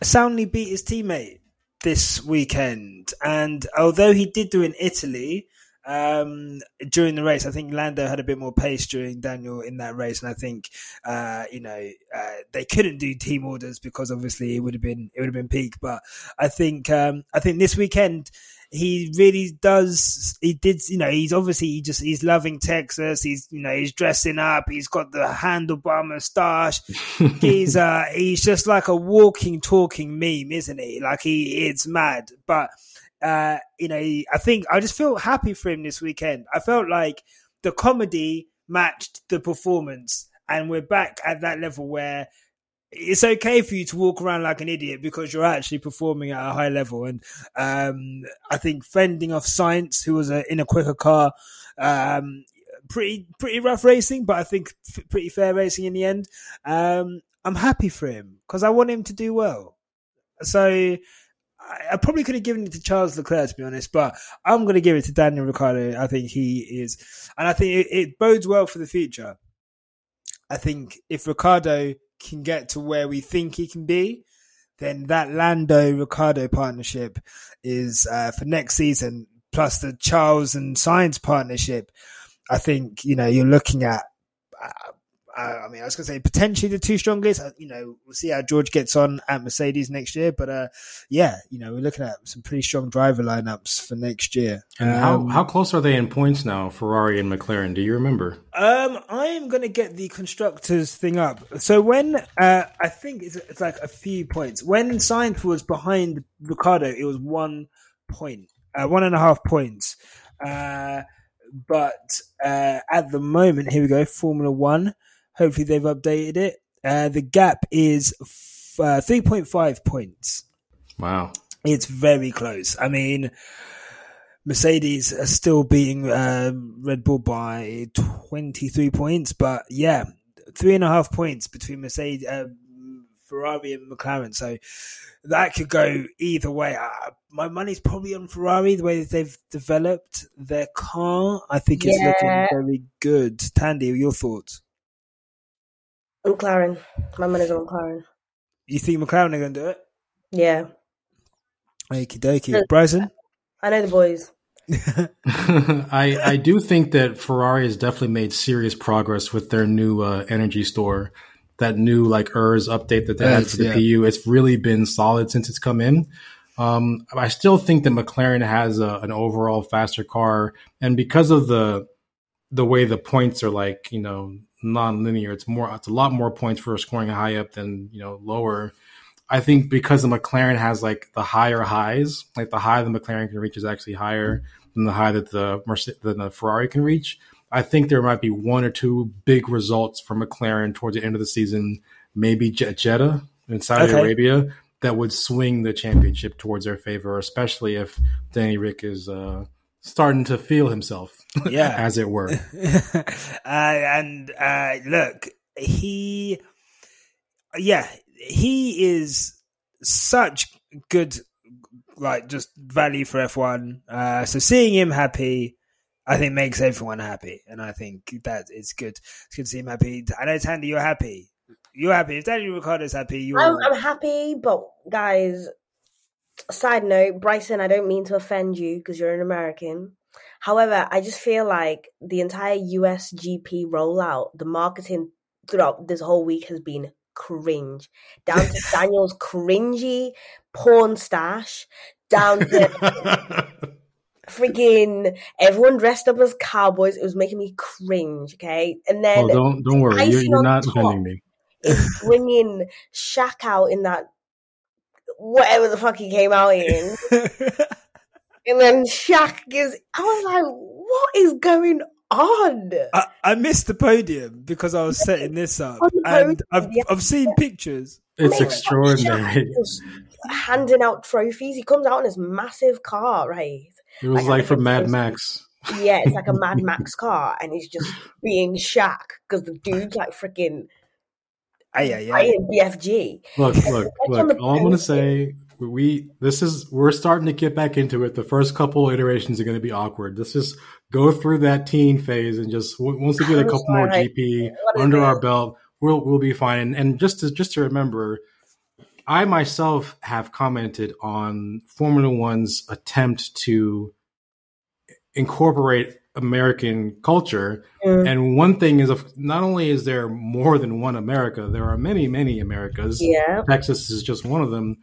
soundly beat his teammate this weekend. And although he did do in Italy um, during the race, I think Lando had a bit more pace during Daniel in that race. And I think, uh, you know, uh, they couldn't do team orders because obviously it would have been it would have been peak. But I think um, I think this weekend he really does he did you know he's obviously he just he's loving texas he's you know he's dressing up he's got the handlebar moustache he's uh he's just like a walking talking meme isn't he like he it's mad but uh you know i think i just feel happy for him this weekend i felt like the comedy matched the performance and we're back at that level where it's okay for you to walk around like an idiot because you're actually performing at a high level. And um, I think fending off Sainz, who was a, in a quicker car, um, pretty pretty rough racing, but I think f- pretty fair racing in the end. Um, I'm happy for him because I want him to do well. So I, probably could have given it to Charles Leclerc to be honest, but I'm going to give it to Daniel Ricciardo. I think he is, and I think it, it bodes well for the future. I think if Ricciardo can get to where we think he can be, then that Lando Ricciardo partnership is uh, for next season, plus the Charles and Sainz partnership. I think you know you're looking at. Uh, uh, I mean, I was going to say potentially the two strongest. Uh, you know, we'll see how George gets on at Mercedes next year. But uh, yeah, you know, we're looking at some pretty strong driver lineups for next year. And um, how how close are they in points now, Ferrari and McLaren? Do you remember? Um, I am going to get the constructors thing up. So when uh, I think it's, it's like a few points. When Sainz was behind Ricciardo, it was one point, uh, one and a half points. Uh, but uh, at the moment, here we go, Formula One. Hopefully, they've updated it. Uh, the gap is f- uh, 3.5 points. Wow. It's very close. I mean, Mercedes are still beating um, Red Bull by 23 points, but yeah, three and a half points between Mercedes, uh, Ferrari, and McLaren. So that could go either way. Uh, my money's probably on Ferrari, the way that they've developed their car. I think it's yeah. looking very good. Thandie, your thoughts? McLaren. My money's on McLaren. You think McLaren are going to do it? Yeah. Okie dokie. Bryson? I know the boys. I I do think that Ferrari has definitely made serious progress with their new uh, energy store. That new like ERS update that they yes, had for the yeah. PU, it's really been solid since it's come in. Um, I still think that McLaren has a, an overall faster car, and because of the the way the points are like you know non-linear, it's more it's a lot more points for scoring high up than you know lower. I think because the McLaren has like the higher highs, like the high the McLaren can reach is actually higher than the high that the than the Ferrari can reach. I think there might be one or two big results for McLaren towards the end of the season, maybe Jeddah in Saudi okay. Arabia, that would swing the championship towards their favor, especially if Danny Ric is uh, starting to feel himself, yeah, as it were. uh, and uh, look, he, yeah, he is such good, like just value for F one. Uh, so seeing him happy. I think makes everyone happy, and I think that it's good. It's good to see him happy. I know Thandie, you're happy. You're happy. If Daniel Ricciardo's happy, you're. I'm, I'm happy, but guys, side note, Bryson, I don't mean to offend you because you're an American. However, I just feel like the entire USGP rollout, the marketing throughout this whole week has been cringe. Down to Daniel's cringy porn stash, down to freaking everyone dressed up as cowboys. It was making me cringe. Okay, and then oh, don't don't worry, you're, you're not offending me is bringing Shaq out in that whatever the fuck he came out in. and then Shaq gives. I was like, what is going on? I, I missed the podium because I was setting this up, and I've I've seen pictures. It's extraordinary. handing out trophies. He comes out in his massive car, right? It was like, like from Mad Max. Yeah, it's like a Mad Max car, and he's just being Shaq because the dude's like freaking Aye, aye, aye. BFG. Look, look, look. All I'm going to say, we this is we're starting to get back into it. The first couple iterations are going to be awkward. Let's just go through that teen phase and just once we get a couple more GP under our belt, we'll we'll be fine. And, and just to just to remember, I myself have commented on Formula One's attempt to incorporate American culture. Mm. And one thing is, not only is there more than one America, there are many, many Americas. Yeah. Texas is just one of them.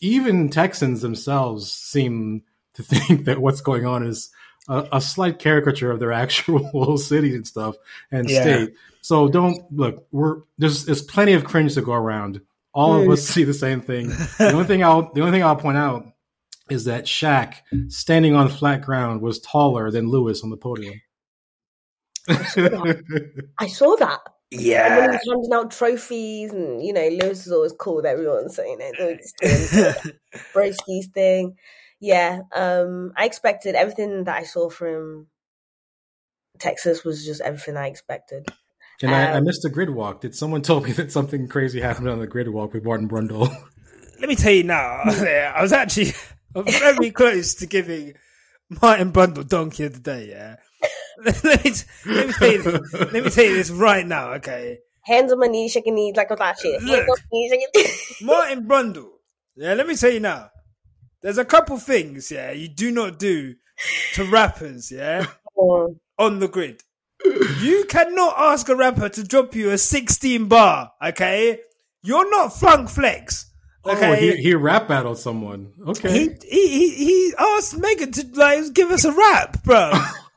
Even Texans themselves seem to think that what's going on is a, a slight caricature of their actual city and stuff and yeah. state. So don't look. We're there's there's plenty of cringe to go around. All mm. of us see the same thing. The only thing I'll the only thing I'll point out is that Shaq, standing on flat ground, was taller than Lewis on the podium. I saw that. I saw that. Yeah. And when he was handing out trophies, and you know, Lewis is always cool with everyone, so you know, doing Broski's thing. Yeah, um, I expected everything that I saw from Texas was just everything I expected. And um, I, I, um, missed the grid walk. Did someone tell me that something crazy happened on the grid walk with Martin Brundle? Let me tell you now. I was actually I'm very close to giving Martin Brundle Donkey of the Day, yeah? let, me, let, me tell you, let me tell you this right now, okay? Hands on my knees, shaking knees like all that shit. Look, knees, Martin Brundle, yeah, let me tell you now. There's a couple things, yeah, you do not do to rappers, yeah, on the grid. You cannot ask a rapper to drop you a 16 bar, okay? You're not Funk Flex. Okay. Oh, he, he rap battled someone. Okay. He, he he he asked Megan to like give us a rap, bro.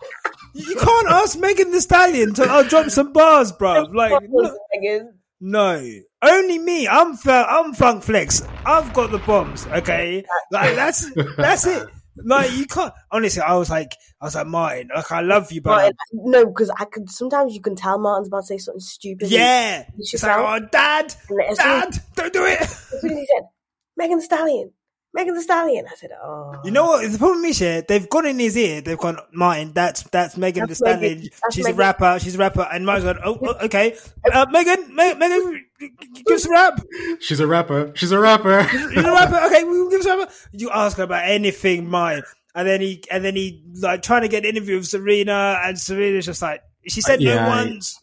you can't ask Megan Thee Stallion to uh, drop some bars, bro. Like no, Megan. no, only me. I'm Fl- I'm Funk Flex. I've got the bombs. Okay, like that's that's it. Like you can't. Honestly, I was like, I was like Martin. Like I love you, but Martin, no, because I could sometimes you can tell Martin's about to say something stupid. yeah, it's like, oh, dad, And as soon as- dad, don't do it. as soon as he said, Megan Stallion, Megan Thee Stallion, I said, oh. You know what? The problem is, yeah, they've gone in his ear. They've gone, Martin. That's that's Megan That's the Stallion. Megan. She's Megan. a rapper. She's a rapper. And Martin's gone, oh, oh, okay. Uh, Megan, Me- Megan, give us a rap. She's a rapper. She's a rapper. You're a rapper. Okay, we'll give us a rapper. You ask her about anything, Martin. And then he and then he like trying to get an interview with Serena, and Serena's just like she said Yeah, no I- once.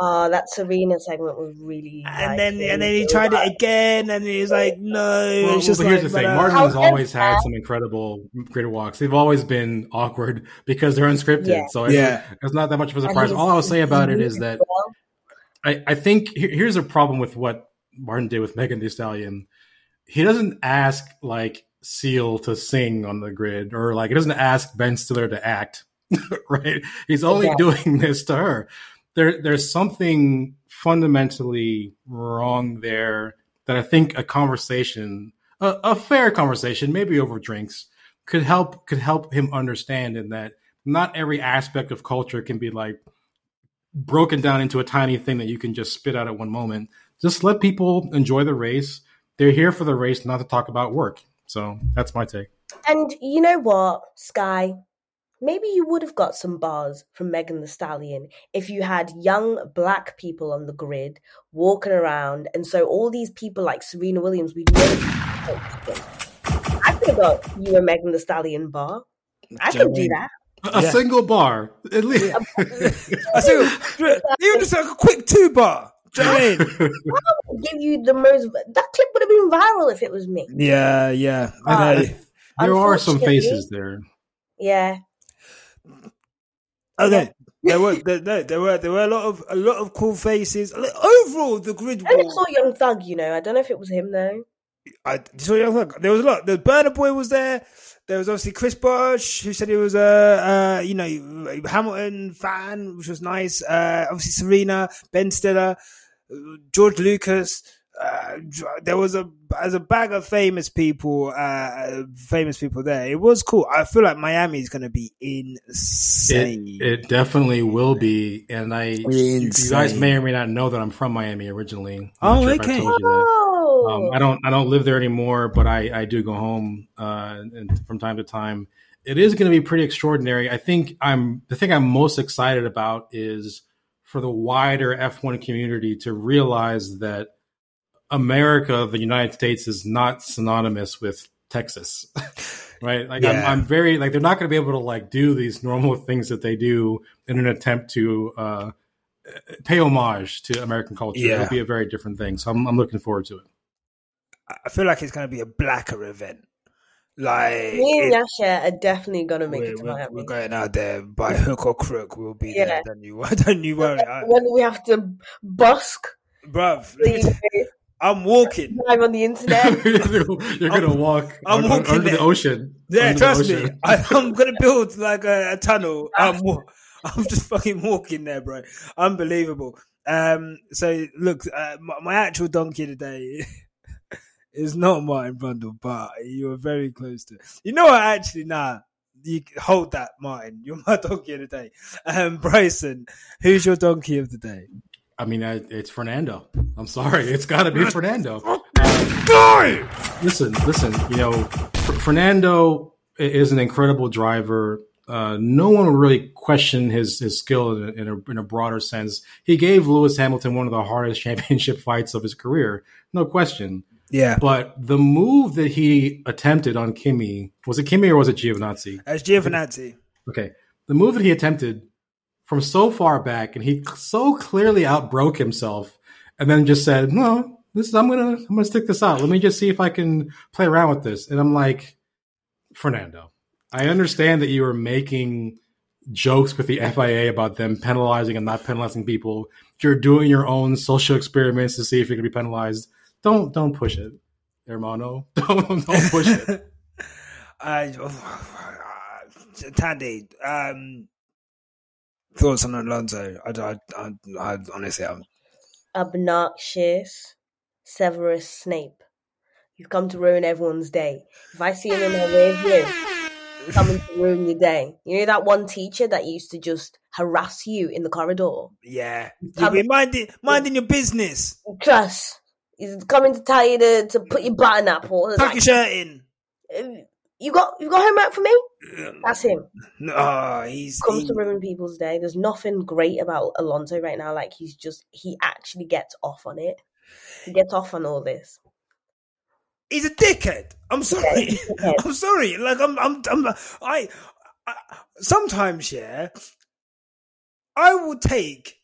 Oh, that Serena segment was really. And then and then he tried it again, and he's like, no. Well, it's just but here's like, the thing: but, uh, Martin has always can had some incredible grid walks. They've always been awkward because they're unscripted. Yeah. So it's, Yeah. it's not that much of a surprise. All I'll say about it is that well. I, I think here's a problem with what Martin did with Megan Thee Stallion. He doesn't ask like Seal to sing on the grid, or like he doesn't ask Ben Stiller to act. right? He's only Yeah. doing this to her. There, there's something fundamentally wrong there that I think a conversation, a, a fair conversation, maybe over drinks, could help could help him understand in that not every aspect of culture can be like broken down into a tiny thing that you can just spit out at one moment. Just let people enjoy the race. They're here for the race, not to talk about work. So that's my take. And you know what, Sky? Maybe you would have got some bars from Megan Thee Stallion if you had young black people on the grid walking around, and so all these people like Serena Williams, we know. I could have got you a Megan Thee Stallion bar. I could do that. A, a Yeah. single bar, at least. I said, even just like a quick two bar. Do you know what I mean? Give you the most. That clip would have been viral if it was me. Yeah, yeah. Uh, there are some faces there. Yeah, Okay. There were there, no, there were there were a lot of a lot of cool faces. Overall, the grid I saw Young Thug. You know, I don't know if it was him though. I saw Young Thug. There was a lot. The Burna Boy was there. There was obviously Chris Bosh, who said he was a uh, you know Hamilton fan, which was nice. Uh, obviously Serena, Ben Stiller, uh, George Lucas. Uh, there was a as a bag of famous people, uh, famous people there. It was cool. I feel like Miami is going to be insane. It, it definitely will be. And I, you you guys may or may not know that I'm from Miami originally. I'm Oh, not sure if I okay. told you that. Oh, Um, I don't I don't live there anymore, but I, I do go home uh, and from time to time. It is going to be pretty extraordinary. I think I'm the thing I'm most excited about is for the wider F1 community to realize that America, the United States, is not synonymous with Texas, right? Like Yeah. I'm, I'm very like they're not going to be able to like do these normal things that they do in an attempt to uh, pay homage to American culture. Yeah. It'll be a very different thing. So I'm, I'm looking forward to it. I feel like it's going to be a blacker event. Like me and Nyasha are definitely gonna make we're, it to we're- Miami. we're going out there by hook or crook. We'll be Yeah. there. Don't you? Don't you worry, when we have to busk, bruv. You know, I'm walking. live on the internet. You're gonna walk I'm un- walking under there. the ocean. Yeah, Under the trust me. ocean. I, I'm gonna build like a, a tunnel. I'm, I'm just fucking walking there, bro. Unbelievable. Um. So look, uh, my, my actual donkey today is not Martin Brundle, but you were very close to. It. You know what? Actually, nah. You hold that, Martin. You're my donkey of the day. Um, Bryson, who's your donkey of the day? I mean, I, it's Fernando. I'm sorry, it's got to be Fernando. Go! listen, listen. You know, Fernando is an incredible driver. Uh, no one would really question his his skill in a, in a in a broader sense. He gave Lewis Hamilton one of the hardest championship fights of his career, no question. Yeah, But the move that he attempted on Kimi was it Kimi or was it Giovinazzi? as Giovinazzi. Okay. The move that he attempted from so far back and he so clearly outbroke himself and then just said, No, this is I'm gonna I'm gonna stick this out. Let me just see if I can play around with this. And I'm like, Fernando, I understand that you are making jokes with the FIA about them penalizing and not penalizing people. You're doing your own social experiments to see if you're to be penalized, don't don't push it, hermano. Don't don't push it. I, Thandie, um, thoughts on Alonso? I, I, I, I honestly, I'm Obnoxious Severus Snape. You've come to ruin everyone's day. If I see him in rear view, coming to ruin your day. You know that one teacher that used to just harass you in the corridor? yeah. You Come- be minding minding your business. Trust. He's coming to tell you to, to put your button up or Tuck your shirt in. Uh, you got you got homework for me? That's him. No, ah, he's Comes he- to ruin people's day. There's nothing great about Alonso right now. Like he's just he actually gets off on it. He gets off on all this. he's a dickhead. I'm sorry. dickhead. I'm sorry. Like I'm, I'm, I'm I, I. Sometimes, yeah, I will take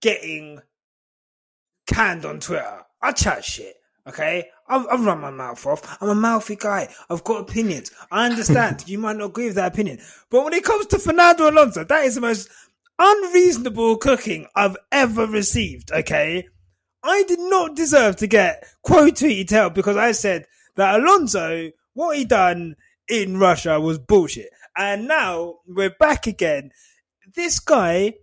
getting canned on Twitter. I chat shit. Okay, I, I run my mouth off. I'm a mouthy guy. I've got opinions. I understand. you might not agree with that opinion, but when it comes to Fernando Alonso, that is the most unreasonable cooking I've ever received. Okay, I did not deserve to get quote tweeted out because I said that Alonso, what he done in Russia was bullshit. And now we're back again. This guy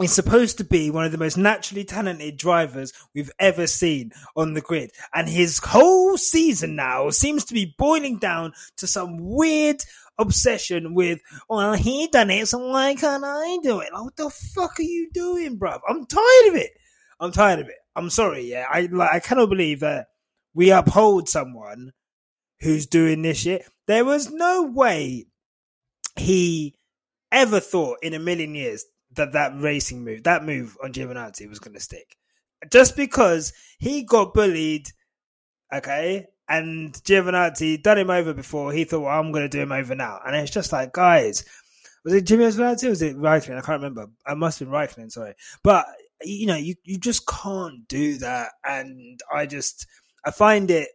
is supposed to be one of the most naturally talented drivers we've ever seen on the grid. And his whole season now seems to be boiling down to some weird obsession with, well, he done it, so why can't I do it? Like, what the fuck are you doing, bruv? I'm tired of it. I'm tired of it. I'm sorry, yeah. I like I cannot believe that we uphold someone who's doing this shit. There was no way he ever thought in a million years that that racing move, that move on Giovinazzi was going to stick. Just because he got bullied, okay, and Giovinazzi done him over before, he thought, well, I'm going to do him over now. And it's just like, guys, was it Giovinazzi or was it Raikkonen? I can't remember. I must have been Raikkonen, sorry. But, you know, you, you just can't do that. And I just, I find it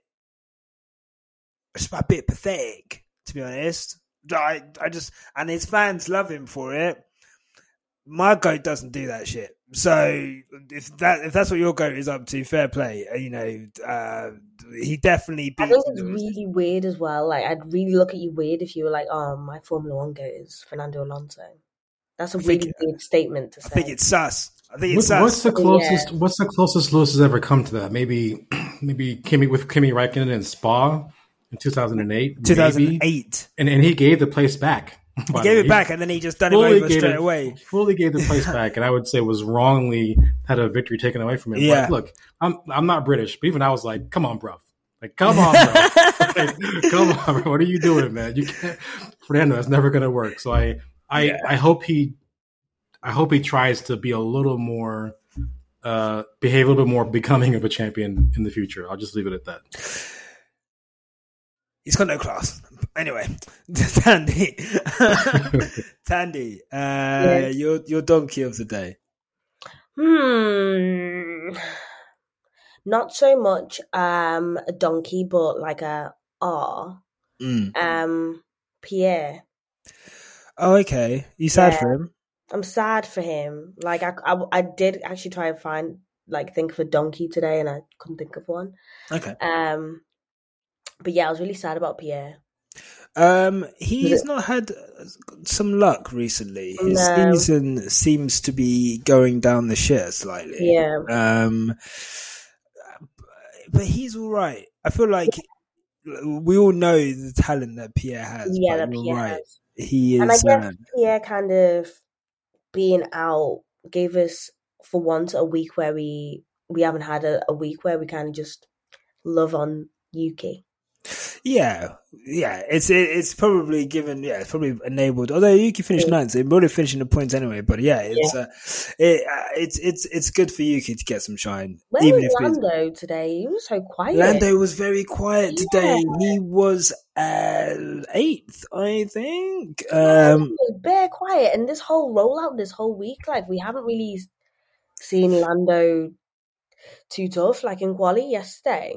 just a bit pathetic, to be honest. I, I just, and his fans love him for it. My goat doesn't do that shit. So if that if that's what your goat is up to, fair play. Uh, You know, uh, he definitely I beats. think it's really weird as well. Like I'd really look at you weird if you were like, "Oh, my Formula One goat is Fernando Alonso." That's a I really it- weird statement to say. I think it's sus. I think What- sus. what's the closest? Yeah. What's the closest Lewis has ever come to that? Maybe, maybe Kimi with Kimi Räikkönen in Spa in two thousand and eight. 2008. and and he gave the place back. He gave it back and then he just done him fully over straight it- away. Fully gave the place back, and I would say was wrongly had a victory taken away from him. Yeah. But look, I'm I'm not British, but even I was like, come on, bro. Like, come on, bro. Like, come on, bro. What are you doing, man? You can't, Fernando. That's never gonna work. So I, I, Yeah. I hope he, I hope he tries to be a little more, uh, behave a little bit more becoming of a champion in the future. I'll just leave it at that. He's got no class. Anyway, Thandie, Thandie, uh, your your donkey of the day. Hmm. Not so much um a donkey, but like a R. Mm. Um, Pierre. Oh, okay. You sad Yeah. for him? I'm sad for him. Like I, I, I did actually try and find like think of a donkey today, and I couldn't think of one. Okay. Um, but yeah, I was really sad about Pierre. Um, he's not had some luck recently. His No. season seems to be going down the shit slightly. Yeah, Um, but he's all right. I feel like we all know the talent that Pierre has. yeah, that Pierre right. has. He And I guess uh, Pierre kind of being out gave us for once a week where we we haven't had a, a week where we kind of just love on Yuki. Yeah, yeah. It's it, it's probably given. Yeah, it's probably enabled. Although Yuki finished ninth, so would have finishing the points anyway. But yeah, it's Uh, it, uh, it's it's it's good for Yuki to get some shine, Where even was if Lando today? He was so quiet. Lando was very quiet today. He was uh, eighth, I think. Um, bare quiet, and this whole rollout, this whole week, like we haven't really seen Lando too tough. Like in quali yesterday,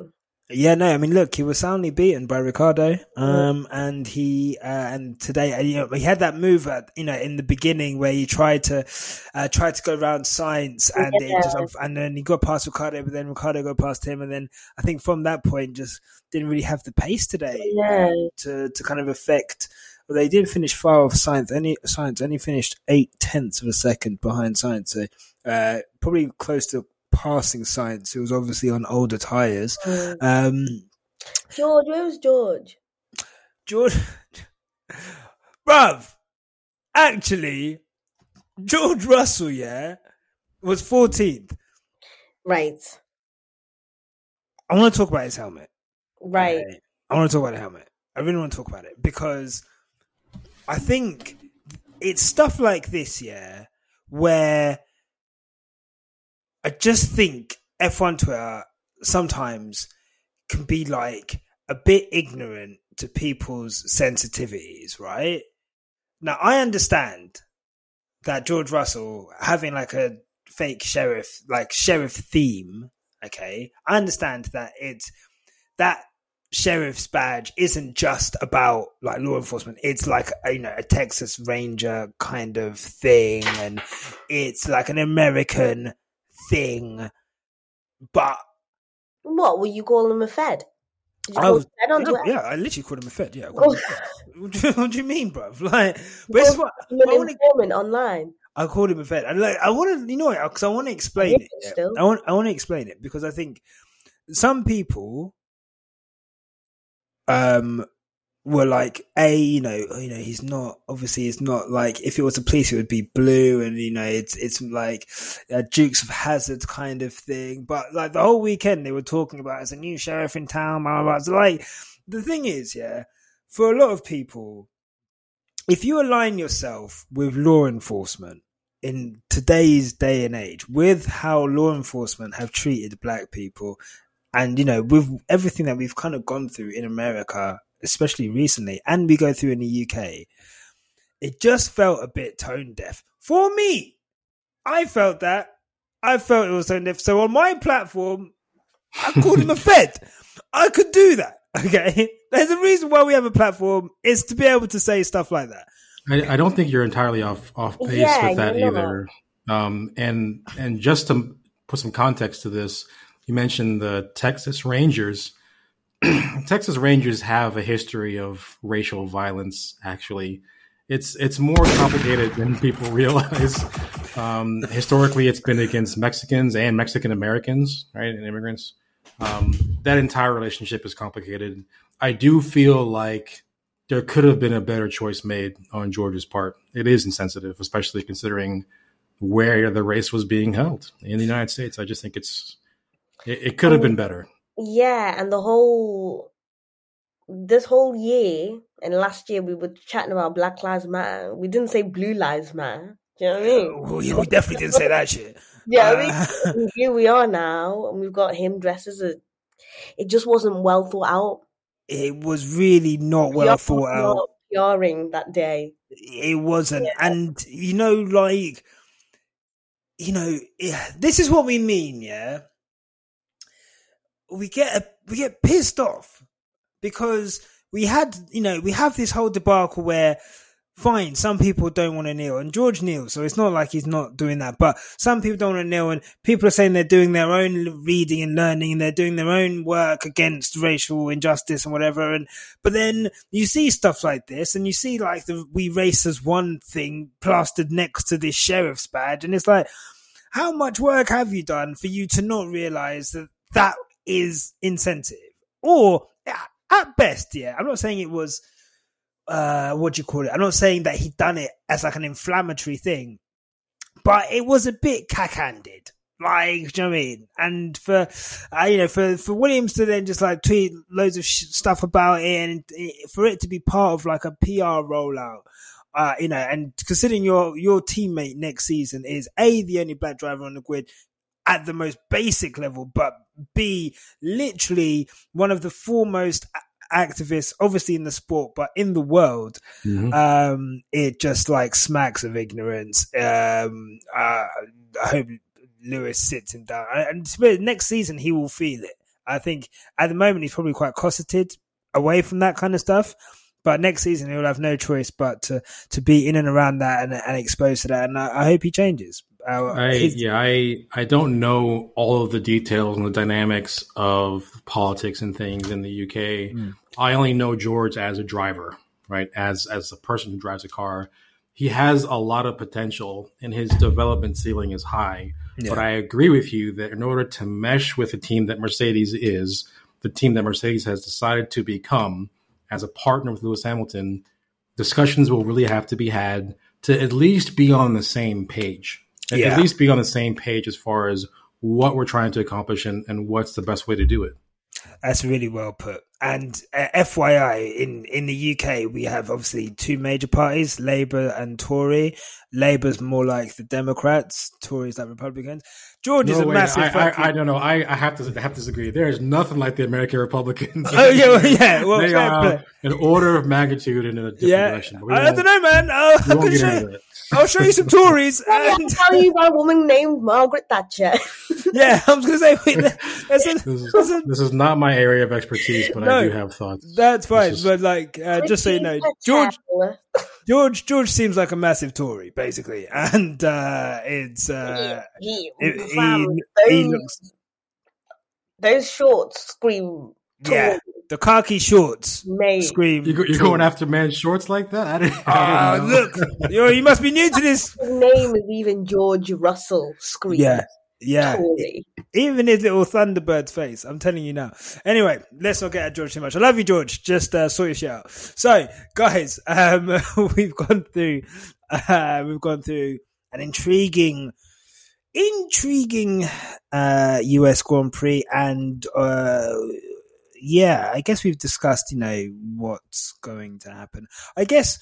Yeah, no, I mean, look, he was soundly beaten by Ricciardo, um, and he uh, and today, uh, you know, he had that move, at, you know, in the beginning where he tried to uh, tried to go around Sainz and Yeah. it just, and then he got past Ricciardo, but then Ricciardo got past him, and then I think from that point, just didn't really have the pace today Yeah. um, to to kind of affect. Well, they did finish far off Sainz. Only Sainz only finished eight tenths of a second behind Sainz, so uh, probably close to passing Sainz, It was obviously on older tires. Mm. Um, George, where was George? George, bruv, actually, George Russell, yeah, was 14th. Right, I want to talk about his helmet. right. I want to talk about the helmet. I really want to talk about it because I think it's stuff like this, yeah, where I just think F1 Twitter sometimes can be like a bit ignorant to people's sensitivities, right? Now, I understand that George Russell having like a fake sheriff, like sheriff theme, okay? I understand that it's that sheriff's badge isn't just about like law enforcement it's like a, you know a texas ranger kind of thing and it's like an american thing but What were you calling him a Fed? I was, him Fed on yeah, yeah, I literally called him a fed. Yeah, I a fed. What do, you, what do you mean, bro? Like, but it's what You I an wanna- informant online. I called him a fed. And like, I want to, you know, because I want to explain Yeah, it. still. I want, I want to explain it because I think some people, um, were like, a, you know, oh, you know, he's not. Obviously, it's not like if it was a police, it would be blue, and you know, it's it's like a Dukes of Hazzard kind of thing. But like the whole weekend, they were talking about as a new sheriff in town. Blah, blah, blah. So like, the thing is, yeah, for a lot of people, if you align yourself with law enforcement in today's day and age, with how law enforcement have treated black people, and you know, with everything that we've kind of gone through in America, especially recently, and we go through in the UK, it just felt a bit tone deaf for me. I felt that. I felt it was tone deaf. So on my platform, I called him a fed. I could do that. Okay. There's a reason why we have a platform is to be able to say stuff like that. I, I don't think you're entirely off off pace Yeah, with that you're not. either. Um, and and just to put some context to this, you mentioned the Texas Rangers. Texas Rangers have a history of racial violence. Actually, it's it's more complicated than people realize. Um, historically, it's been against Mexicans and Mexican Americans, right, and immigrants. Um, that entire relationship is complicated. I do feel like there could have been a better choice made on George's part. It is insensitive, especially considering where the race was being held in the United States. I just think it's it, it could have been better. Yeah, and the whole this whole year and last year we were chatting about Black Lives Matter. We didn't say Blue Lives Matter. Do you know what I mean? Yeah, we definitely didn't say that shit. Yeah, Uh, I mean, here we are now, and we've got him dressed as a. It just wasn't well thought out. it was really not well PR thought out. PRing that day. It wasn't. And, you know, like, you know, yeah, this is what we mean, yeah? We get, we get pissed off because we had, you know, we have this whole debacle where, fine, some people don't want to kneel, and George kneels, so it's not like he's not doing that. But some people don't want to kneel, and people are saying they're doing their own reading and learning, and they're doing their own work against racial injustice and whatever. And but then you see stuff like this, and you see like the "We Race as One" thing plastered next to this sheriff's badge, and it's like, how much work have you done for you to not realize that that is insensitive, or at best, yeah, I'm not saying it was uh what do you call it? I'm not saying that he done it as like an inflammatory thing, but it was a bit cack-handed. Like, you know what I mean? And for, uh, you know, for, for Williams to then just like tweet loads of sh- stuff about it and it, for it to be part of like a PR rollout, uh, you know, and considering your, your teammate next season is A, the only black driver on the grid at the most basic level, but B, literally one of the foremost activists, obviously in the sport, but in the world, Mhm. um, it just like smacks of ignorance. Um, uh, I hope Lewis sits him down, and next season he will feel it. I think at the moment he's probably quite cosseted away from that kind of stuff. But next season he'll have no choice but to, to be in and around that and, and exposed to that. And I, I hope he changes. Uh, I, yeah, I I don't know all of the details and the dynamics of politics and things in the UK. Hmm. I only know George as a driver, right? As as a person who drives a car. He has a lot of potential and his development ceiling is high. Yeah. But I agree with you that in order to mesh with the team that Mercedes is, the team that Mercedes has decided to become as a partner with Lewis Hamilton, discussions will really have to be had to at least be on the same page. At- Yeah. At least be on the same page as far as what we're trying to accomplish and, and what's the best way to do it. That's really well put. And uh, FYI, in, in the UK, we have obviously two major parties, Labour and Tory. Labour's more like the Democrats, Tory's like Republicans. George is a wait, massive I, fucking... I, I don't know. I, I have to I have to disagree. There is nothing like the American Republicans. Oh, yeah, well, yeah. Well, they are an order of magnitude in a different yeah. direction. We I, I don't know, man. I'll, I won't can get show you. I'll show you some Tories. Let And, me tell you about a woman named Margaret Thatcher. yeah, I was going to say, wait, that's, a, This is, that's, a, this is not my area of expertise, but No. I do have thoughts. that's fine. is- But like, uh, just so you know, George George George seems like a massive Tory, basically, and uh, it's uh, he, he- fam, he those, looks- those shorts scream. yeah, the khaki shorts Mate. scream. You, you're Tory. going after man's shorts like that? I didn't. I didn't know. look, you you must be new to this. His name is even George Russell scream. Yeah, yeah. Tory. Even his little Thunderbird face. I'm telling you now. Anyway, let's not get at George too much. I love you, George. Just uh, sort your shit out. So, guys, um, we've gone through, uh, we've gone through an intriguing, intriguing uh, US Grand Prix, and uh, yeah, I guess we've discussed, you know, what's going to happen. I guess.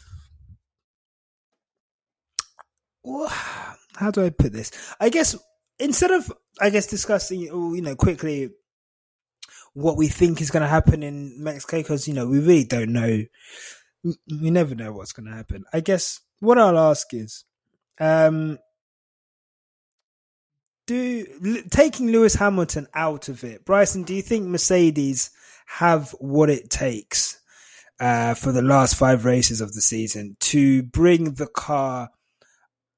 How do I put this? I guess instead of I guess discussing you know quickly what we think is going to happen in Mexico because you know we really don't know. We never know what's going to happen. I guess what I'll ask is um do taking Lewis Hamilton out of it Bryson do you think Mercedes have what it takes uh, for the last five races of the season to bring the car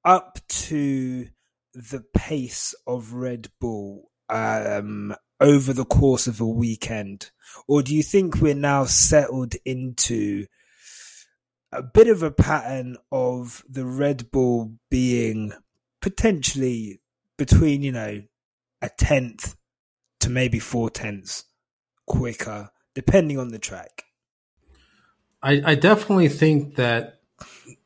up to the pace of Red Bull um, over the course of a weekend? Or do you think we're now settled into a bit of a pattern of the Red Bull being potentially between, you know, a tenth to maybe four tenths quicker, depending on the track? I, I definitely think that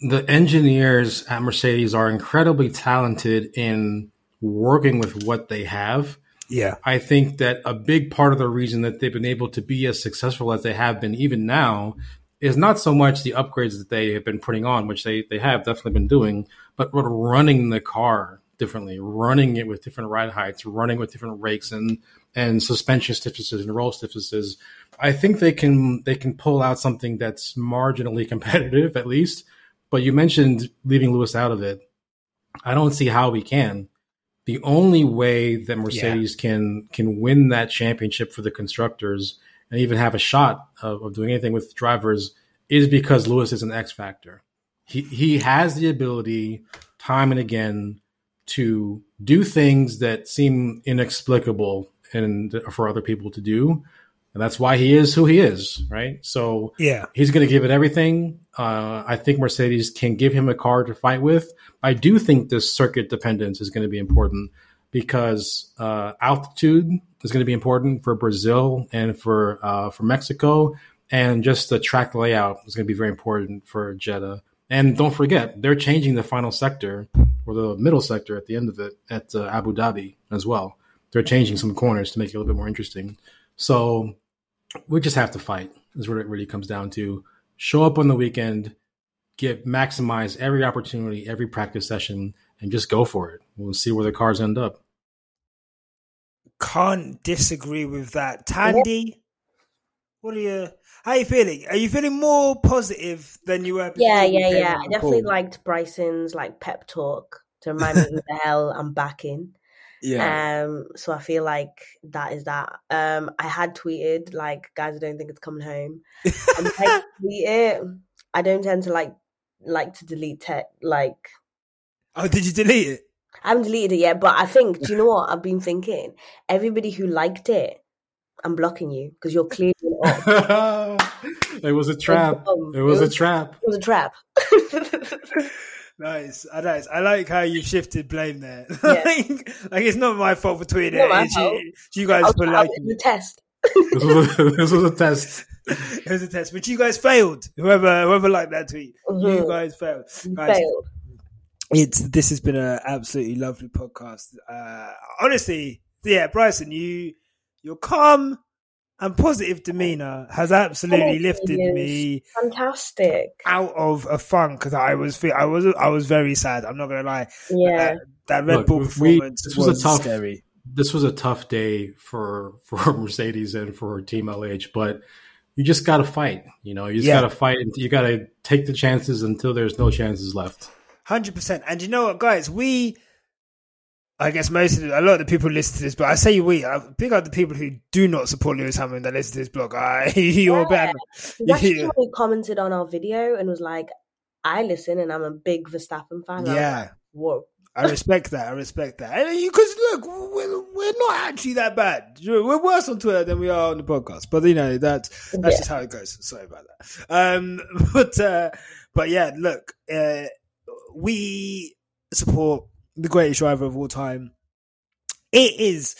the engineers at Mercedes are incredibly talented in working with what they have. Yeah. I think that a big part of the reason that they've been able to be as successful as they have been, even now, is not so much the upgrades that they have been putting on, which they, they have definitely been doing, but but running the car differently, running it with different ride heights, running with different rakes and and suspension stiffnesses and roll stiffnesses. I think they can they can pull out something that's marginally competitive at least. But you mentioned leaving Lewis out of it. I don't see how we can. The only way that Mercedes can can win that championship for the constructors and even have a shot of, of doing anything with drivers is because Lewis is an X factor. He he has the ability time and again to do things that seem inexplicable and for other people to do. And that's why he is who he is, right? So Yeah. he's going to give it everything. Uh, I think Mercedes can give him a car to fight with. I do think this circuit dependence is going to be important because uh, altitude is going to be important for Brazil and for uh, for Mexico, and just the track layout is going to be very important for Jeddah. And don't forget, they're changing the final sector or the middle sector at the end of it at uh, Abu Dhabi as well. They're changing some corners to make it a little bit more interesting. So we just have to fight. Is what it really comes down to. Show up on the weekend, get maximize every opportunity, every practice session, and just go for it. We'll see where the cars end up. Can't disagree with that. Thandie, what are you? How are you feeling? Are you feeling more positive than you were? before Yeah, yeah, yeah. I definitely liked Bryson's like pep talk to remind me who the hell I'm back in. Yeah. Um, so I feel like that is that. Um, I had tweeted like, guys, I don't think it's coming home. And I tweet it. I don't tend to like like to delete tech. Like oh, did you delete it? I haven't deleted it yet, but I think. Do you know what I've been thinking? Everybody who liked it, I'm blocking you because you're clearly off. it was a trap. It was It a trap. It was a trap. Nice, I nice. I like how you shifted blame there. Yeah. like, like it's not my fault for tweeting it. It's you, it's you guys I was, for I was liking in the test. This was, a, this was a test. It was a test, but you guys failed. Whoever whoever liked that tweet, you Mhm. guys failed. You Guys, failed. it's this has been an absolutely lovely podcast. Uh, honestly, yeah, Bryson, you you're calm and positive demeanor has absolutely Thank lifted me Fantastic. out of a funk because I was I was I was very sad. I'm not gonna lie. Yeah. Uh, that Red Look, Bull we- performance this was, was a tough- scary. This was a tough day for for Mercedes and for Team LH, but you just got to fight. You know, you just Yeah. got to fight. and You got to take the chances until there's no chances left. Hundred percent. And you know what, guys? We, I guess most of the, a lot of the people listen to this, but I say we. I pick out the people who do not support Lewis Hamilton that listen to this blog. I, you're Yeah. bad. Actually Yeah. commented on our video and was like, I listen and I'm a big Verstappen fan. And I was Yeah. like, Whoa. I respect that. I respect that. Because look, we're, we're not actually that bad. We're worse on Twitter than we are on the podcast. But you know that's that's Yeah. just how it goes. Sorry about that. Um, but uh, but yeah, look, uh, we support the greatest driver of all time. It is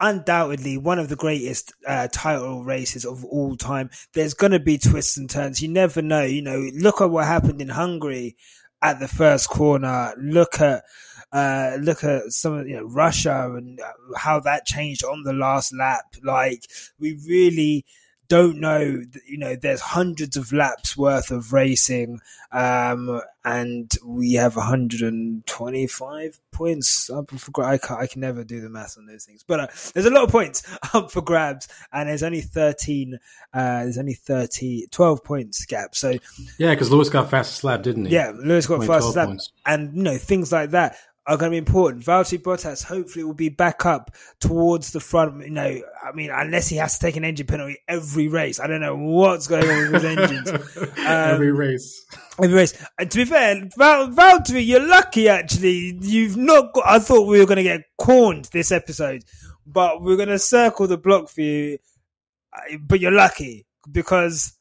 undoubtedly one of the greatest uh, title races of all time. There's going to be twists and turns. You never know. You know, look at what happened in Hungary at the first corner. Look at uh, look at some of you know Russia and how that changed on the last lap. Like we really don't know. You know, there's hundreds of laps worth of racing, um, and we have 125 points up for gra- I can, I can never do the math on those things, but uh, there's a lot of points up for grabs, and there's only 13. Uh, there's only 30, 12 points gap. So Yeah, because Lewis got fastest lap, didn't he? yeah, Lewis got fastest lap, points. and you know things like that are going to be important. Valtteri Bottas hopefully will be back up towards the front. You know, I mean, unless he has to take an engine penalty every race, I don't know what's going on with his engines. Every Um, race. Every race. And to be fair, Val- Valtteri, you're lucky actually. You've not got. I thought we were going to get corned this episode, but we're going to circle the block for you. But you're lucky because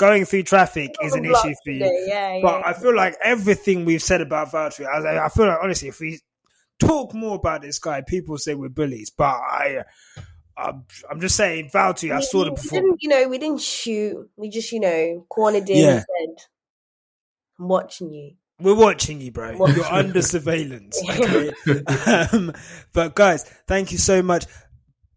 going through traffic is an issue for you. Yeah, yeah. But I feel like everything we've said about Valtteri, I, I feel like honestly, if we talk more about this guy, people say we're bullies. But I, I'm, I'm just saying, Valtteri, I saw the performance. you know, we didn't shoot. We just, you know, cornered in Yeah. and said, I'm watching you. We're watching you, bro. Watching You're under surveillance. Okay? um, but guys, thank you so much,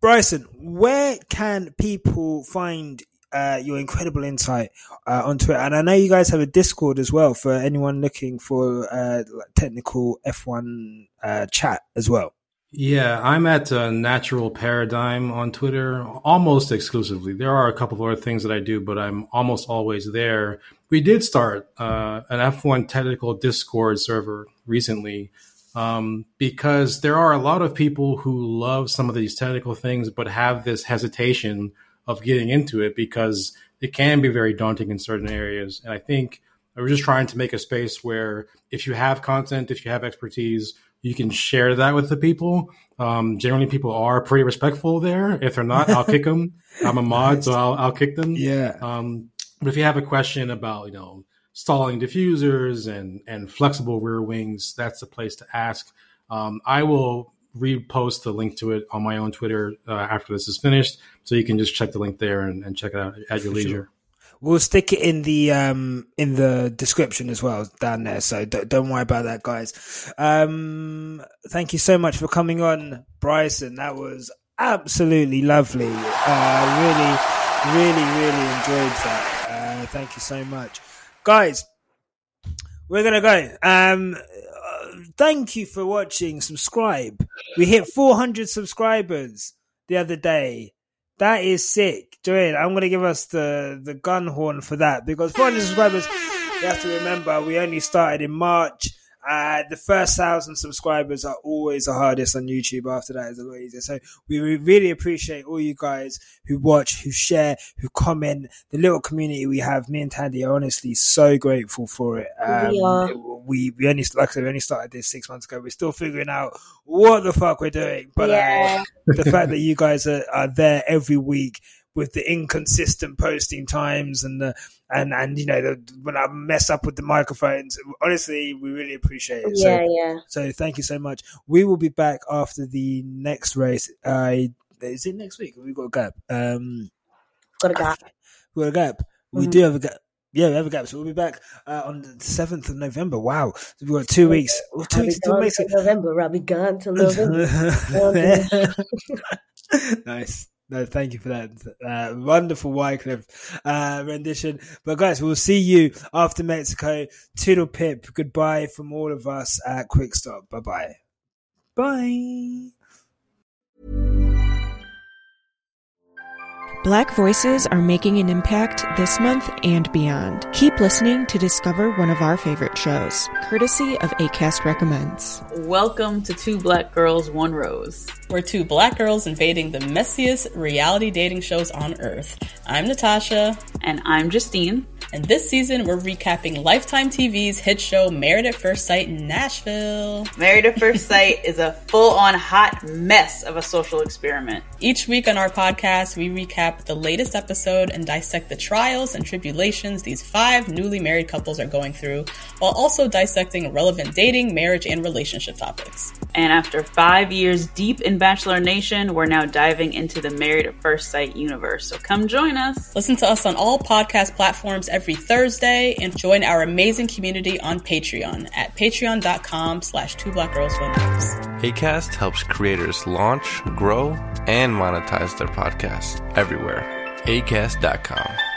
Bryson. Where can people find uh, your incredible insight uh, on Twitter? And I know you guys have a Discord as well for anyone looking for uh, technical F1 uh, chat as well. Yeah, I'm at uh, Natural Paradigm on Twitter almost exclusively. There are a couple of other things that I do, but I'm almost always there. We did start uh, an F1 technical Discord server recently um, because there are a lot of people who love some of these technical things, but have this hesitation of getting into it because it can be very daunting in certain areas. And I think we're just trying to make a space where if you have content, if you have expertise, you can share that with the people. Um, generally, people are pretty respectful there. If they're not, I'll kick them. I'm a mod, so I'll, I'll kick them. Yeah. Um, but if you have a question about, you know, stalling diffusers and, and flexible rear wings, that's the place to ask. Um, I will repost the link to it on my own Twitter uh, after this is finished. So you can just check the link there and, and check it out at your For leisure. sure. We'll stick it in the um in the description as well down there. So don't, don't worry about that, guys. Um, thank you so much for coming on, Bryson. That was absolutely lovely. Uh, really, really, really enjoyed that. Uh, thank you so much, guys. We're gonna go. Um, uh, thank you for watching. Subscribe. We hit 400 subscribers the other day. That is sick. Joanne, I'm to give us the, the gun horn for that because 400 subscribers, you have to remember, we only started in March Uh, the first thousand subscribers are always the hardest on YouTube. After that is a lot easier. So we really appreciate all you guys who watch, who share, who comment. The little community we have, me and Thandie are honestly so grateful for it. Um, We are. we, we only, like I said, we only started this six months ago. We're still figuring out what the fuck we're doing. But uh, the fact that you guys are, are there every week with the inconsistent posting times and the and and you know the, when I mess up with the microphones, honestly, we really appreciate it. Yeah, so, yeah. so thank you so much. We will be back after the next race. Uh, is it next week? We've got a gap. Um, Got a gap. we've got a gap. We Mhm. do have a gap. Yeah, we have a gap. So we'll be back uh, on the seventh of November. Wow, we've got two weeks. Well, two I'll weeks still gone makes till. November. I'll be gone till November. nice. No, thank you for that uh, wonderful Wyclef uh, rendition. But guys, we'll see you after Mexico. Toodle pip. Goodbye from all of us at Quick Stop. Bye bye. Bye. Black voices are making an impact this month and beyond. Keep listening to discover one of our favorite shows, courtesy of ACAST Recommends. Welcome to Two Black Girls, One Rose. We're two black girls invading the messiest reality dating shows on earth. I'm Natasha, And I'm Justine. And this season we're recapping Lifetime TV's hit show Married at First Sight in Nashville. Married at First Sight is a full on hot mess of a social experiment. Each week on our podcast, we recap the latest episode and dissect the trials and tribulations these five newly married couples are going through, while also dissecting relevant dating, marriage, and relationship topics. And after five years deep in Bachelor Nation, we're now diving into the Married at First Sight universe. So come join us. Listen to us on all podcast platforms every Thursday and join our amazing community on Patreon at patreon.com slash two black girls one rose. ACAST helps creators launch, grow, and monetize their podcasts everywhere. ACAST.com.